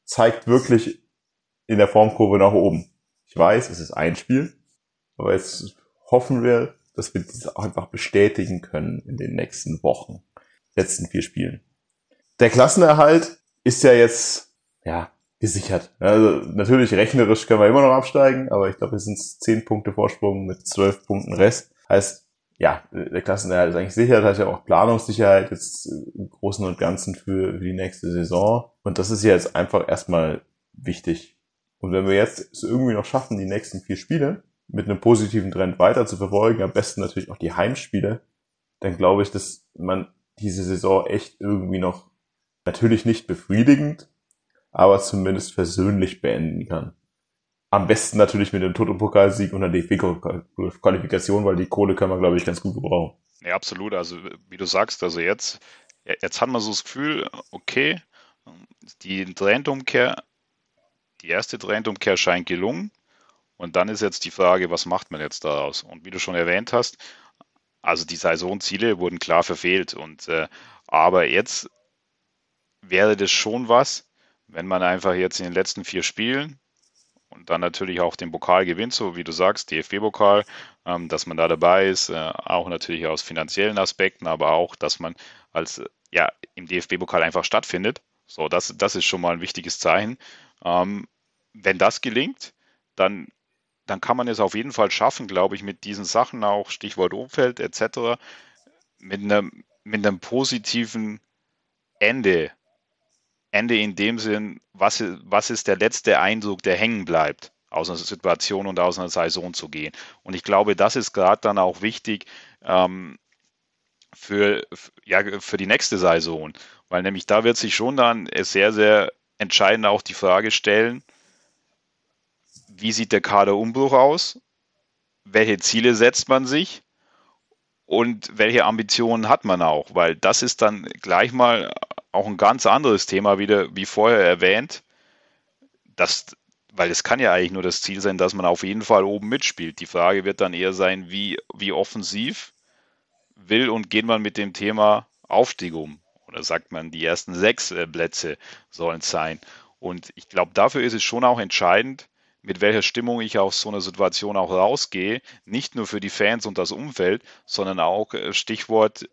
zeigt wirklich in der Formkurve nach oben. Ich weiß, es ist ein Spiel, aber jetzt hoffen wir, dass wir das auch einfach bestätigen können in den nächsten Wochen, letzten vier Spielen. Der Klassenerhalt ist ja jetzt, ja, gesichert. Also natürlich rechnerisch können wir immer noch absteigen, aber ich glaube, es sind zehn Punkte Vorsprung mit zwölf Punkten Rest. Heißt, ja, der Klassenerhalt ist eigentlich sicher, das heißt ja auch Planungssicherheit jetzt im Großen und Ganzen für, die nächste Saison. Und das ist ja jetzt einfach erstmal wichtig. Und wenn wir jetzt es irgendwie noch schaffen, die nächsten vier Spiele mit einem positiven Trend weiter zu verfolgen, am besten natürlich auch die Heimspiele, dann glaube ich, dass man diese Saison echt irgendwie noch natürlich nicht befriedigend, aber zumindest versöhnlich beenden kann. Am besten natürlich mit dem Toto-Pokalsieg und der DFB-Qualifikation, weil die Kohle kann man, glaube ich, ganz gut gebrauchen. Ja, absolut. Also, wie du sagst, also jetzt, jetzt hat man so das Gefühl, okay, die Trendumkehr, die erste Trendumkehr scheint gelungen. Und dann ist jetzt die Frage, was macht man jetzt daraus? Und wie du schon erwähnt hast, also die Saisonziele wurden klar verfehlt. Und äh, aber jetzt wäre das schon was, wenn man einfach jetzt in den letzten vier Spielen und dann natürlich auch den Pokal gewinnt, so wie du sagst, DFB-Pokal, ähm, dass man da dabei ist, äh, auch natürlich aus finanziellen Aspekten, aber auch, dass man als ja im DFB-Pokal einfach stattfindet. So, das, das ist schon mal ein wichtiges Zeichen. Ähm, wenn das gelingt, dann, dann kann man es auf jeden Fall schaffen, glaube ich, mit diesen Sachen auch, Stichwort Umfeld etc., mit einem, mit einem positiven Ende Ende in dem Sinn, was, was ist der letzte Eindruck, der hängen bleibt, aus einer Situation und aus einer Saison zu gehen. Und ich glaube, das ist gerade dann auch wichtig ähm, für, ja, für die nächste Saison, weil nämlich da wird sich schon dann sehr, sehr entscheidend auch die Frage stellen, wie sieht der Kaderumbruch aus? Welche Ziele setzt man sich? Und welche Ambitionen hat man auch? Weil das ist dann gleich mal auch ein ganz anderes Thema wieder, wie vorher erwähnt. Das, weil es kann ja eigentlich nur das Ziel sein, dass man auf jeden Fall oben mitspielt. Die Frage wird dann eher sein, wie, wie offensiv will und geht man mit dem Thema Aufstieg um? Oder sagt man, die ersten sechs äh, Plätze sollen es sein? Und ich glaube, dafür ist es schon auch entscheidend, mit welcher Stimmung ich aus so einer Situation auch rausgehe. Nicht nur für die Fans und das Umfeld, sondern auch äh, Stichwort,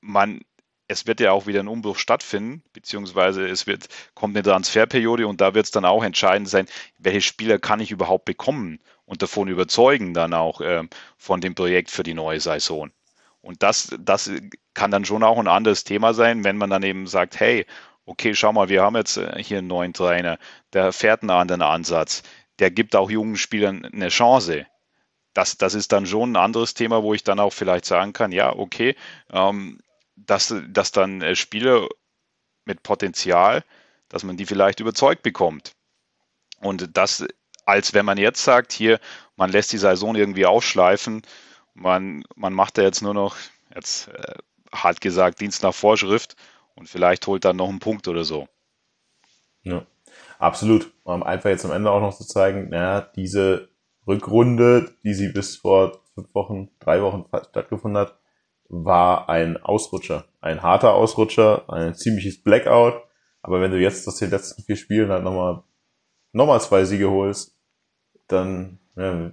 man es wird ja auch wieder ein Umbruch stattfinden, beziehungsweise es wird, kommt eine Transferperiode und da wird es dann auch entscheidend sein, welche Spieler kann ich überhaupt bekommen und davon überzeugen dann auch äh, von dem Projekt für die neue Saison. Und das, das kann dann schon auch ein anderes Thema sein, wenn man dann eben sagt, hey, okay, schau mal, wir haben jetzt äh, hier einen neuen Trainer, der fährt einen anderen Ansatz, der gibt auch jungen Spielern eine Chance. Das, das ist dann schon ein anderes Thema, wo ich dann auch vielleicht sagen kann, ja, okay, ähm, dass, dass dann äh, Spieler mit Potenzial, dass man die vielleicht überzeugt bekommt. Und das, als wenn man jetzt sagt, hier, man lässt die Saison irgendwie ausschleifen, man, man macht da jetzt nur noch, jetzt äh, hart gesagt, Dienst nach Vorschrift und vielleicht holt dann noch einen Punkt oder so. Ja, absolut. Um einfach jetzt am Ende auch noch zu zeigen, naja, diese Rückrunde, die sie bis vor fünf Wochen, drei Wochen stattgefunden hat, war ein Ausrutscher. Ein harter Ausrutscher, ein ziemliches Blackout. Aber wenn du jetzt aus den letzten vier Spielen halt nochmal, nochmal zwei Siege holst, dann, ja,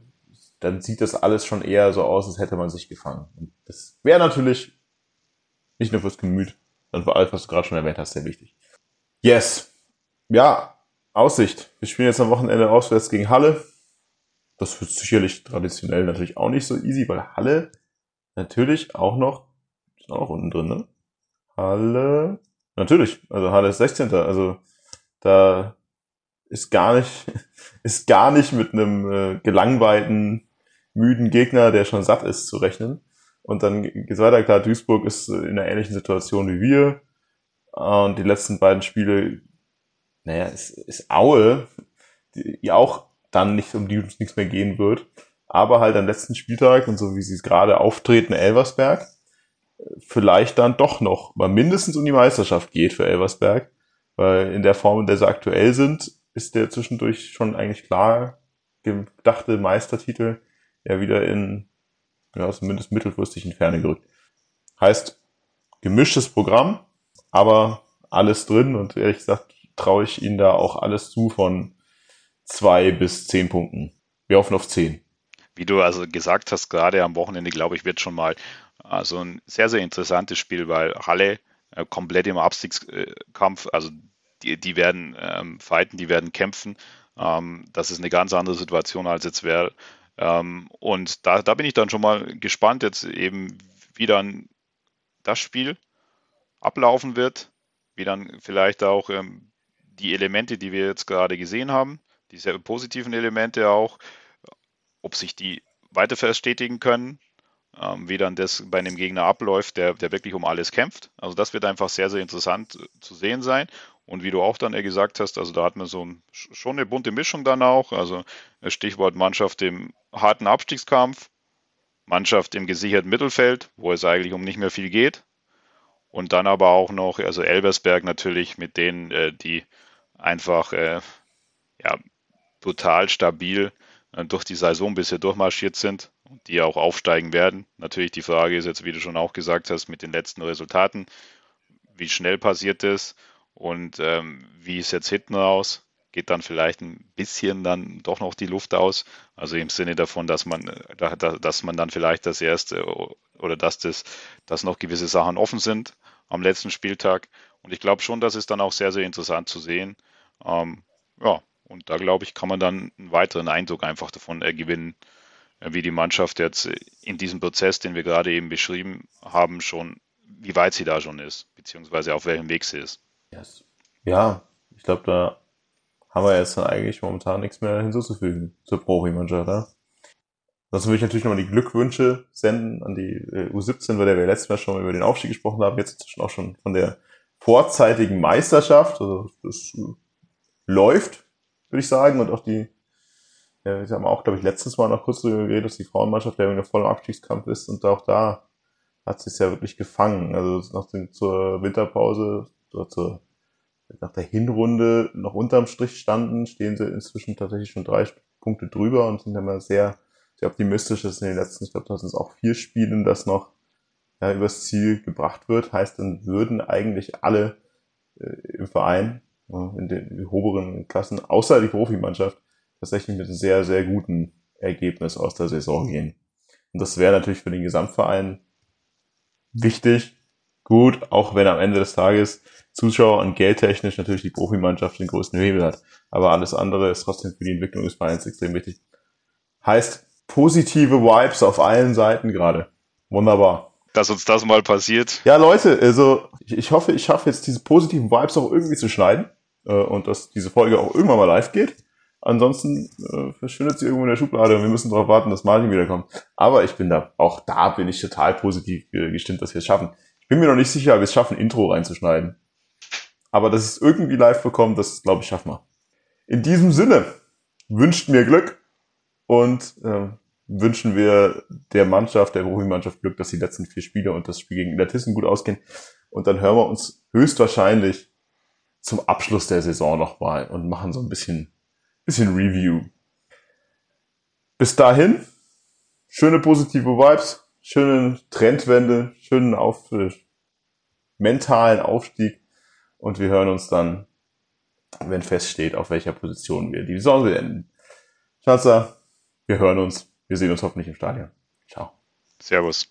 dann sieht das alles schon eher so aus, als hätte man sich gefangen. Und das wäre natürlich nicht nur fürs Gemüt, sondern für alles, was du gerade schon erwähnt hast, sehr wichtig. Yes. Ja, Aussicht. Wir spielen jetzt am Wochenende auswärts gegen Halle. Das wird sicherlich traditionell natürlich auch nicht so easy, weil Halle natürlich auch noch, ist auch unten drin, ne? Halle, natürlich, also Halle ist 16. Also da ist gar nicht, ist gar nicht mit einem äh, gelangweilten, müden Gegner, der schon satt ist, zu rechnen. Und dann geht's weiter. Klar, Duisburg ist in einer ähnlichen Situation wie wir. Und die letzten beiden Spiele, naja, ist, ist Aue, die auch dann nicht um die uns nichts mehr gehen wird aber halt am letzten Spieltag und so wie sie es gerade auftreten, Elversberg, vielleicht dann doch noch mal mindestens um die Meisterschaft geht für Elversberg, weil in der Form, in der sie aktuell sind, ist der zwischendurch schon eigentlich klar gedachte Meistertitel ja wieder in ja, zumindest mittelfristig in Ferne gerückt. Heißt, gemischtes Programm, aber alles drin und ehrlich gesagt traue ich ihnen da auch alles zu von zwei bis zehn Punkten. Wir hoffen auf zehn. Wie du also gesagt hast, gerade am Wochenende, glaube ich, wird schon mal also ein sehr, sehr interessantes Spiel, weil Halle äh, komplett im Abstiegskampf, also die, die werden ähm, fighten, die werden kämpfen. Ähm, das ist eine ganz andere Situation als jetzt wäre. Ähm, und da, da bin ich dann schon mal gespannt, jetzt eben, wie dann das Spiel ablaufen wird, wie dann vielleicht auch ähm, die Elemente, die wir jetzt gerade gesehen haben, die sehr positiven Elemente auch, ob sich die weiter verstetigen können, ähm, wie dann das bei einem Gegner abläuft, der, der wirklich um alles kämpft. Also das wird einfach sehr, sehr interessant äh, zu sehen sein. Und wie du auch dann gesagt hast, also da hat man so ein, schon eine bunte Mischung dann auch. Also äh, Stichwort Mannschaft im harten Abstiegskampf, Mannschaft im gesicherten Mittelfeld, wo es eigentlich um nicht mehr viel geht. Und dann aber auch noch, also Elversberg natürlich mit denen, äh, die einfach ja, total stabil durch die Saison bisher durchmarschiert sind und die auch aufsteigen werden. Natürlich die Frage ist jetzt, wie du schon auch gesagt hast, mit den letzten Resultaten, wie schnell passiert es und ähm, wie ist jetzt hinten raus? Geht dann vielleicht ein bisschen dann doch noch die Luft aus? Also im Sinne davon, dass man, äh, dass man dann vielleicht das erste oder dass das, dass noch gewisse Sachen offen sind am letzten Spieltag. Und ich glaube schon, das ist dann auch sehr, sehr interessant zu sehen. Ähm, ja, und da glaube ich, kann man dann einen weiteren Eindruck einfach davon äh, gewinnen, äh, wie die Mannschaft jetzt in diesem Prozess, den wir gerade eben beschrieben haben, schon, wie weit sie da schon ist, beziehungsweise auf welchem Weg sie ist. Yes. Ja, ich glaube, da haben wir jetzt eigentlich momentan nichts mehr hinzuzufügen zur Profi-Mannschaft. Ja? Sonst würde ich natürlich nochmal die Glückwünsche senden an die äh, U17, bei der wir letztes Mal schon über den Aufstieg gesprochen haben, jetzt inzwischen auch schon von der vorzeitigen Meisterschaft. Also das äh, läuft, würde ich sagen, und auch die ja, wir haben auch, glaube ich, letztes Mal noch kurz darüber geredet, dass die Frauenmannschaft ja voll im Abstiegskampf ist und auch da hat sie es ja wirklich gefangen. Also nach dem, zur Winterpause oder zur, nach der Hinrunde noch unterm Strich standen, stehen sie inzwischen tatsächlich schon drei Punkte drüber und sind immer sehr, sehr optimistisch, dass in den letzten, ich glaube, das sind auch vier Spielen, das noch ja, übers Ziel gebracht wird. Heißt, dann würden eigentlich alle äh, im Verein, ja, in den oberen Klassen, außer die Profimannschaft, tatsächlich mit einem sehr, sehr guten Ergebnis aus der Saison gehen. Und das wäre natürlich für den Gesamtverein wichtig, gut, auch wenn am Ende des Tages Zuschauer und geldtechnisch natürlich die Profimannschaft den größten Hebel hat. Aber alles andere ist trotzdem für die Entwicklung des Vereins extrem wichtig. Heißt positive Vibes auf allen Seiten gerade. Wunderbar. Dass uns das mal passiert. Ja, Leute, also ich hoffe, ich schaffe jetzt diese positiven Vibes auch irgendwie zu schneiden und dass diese Folge auch irgendwann mal live geht. Ansonsten äh, verschwindet sie irgendwo in der Schublade und wir müssen darauf warten, dass Martin wiederkommt. Aber ich bin da, auch da bin ich total positiv gestimmt, dass wir es schaffen. Ich bin mir noch nicht sicher, ob wir es schaffen, Intro reinzuschneiden. Aber dass es irgendwie live bekommt, das glaube ich schaffen wir. In diesem Sinne wünscht mir Glück und äh, wünschen wir der Mannschaft, der Profi-Mannschaft Glück, dass die letzten vier Spiele und das Spiel gegen Illertissen gut ausgehen. Und dann hören wir uns höchstwahrscheinlich zum Abschluss der Saison nochmal und machen so ein bisschen bisschen Review. Bis dahin, schöne positive Vibes, schöne Trendwende, schönen auf, mentalen Aufstieg und wir hören uns dann, wenn feststeht, auf welcher Position wir die Saison beenden. Schatzer, wir hören uns, wir sehen uns hoffentlich im Stadion. Ciao. Servus.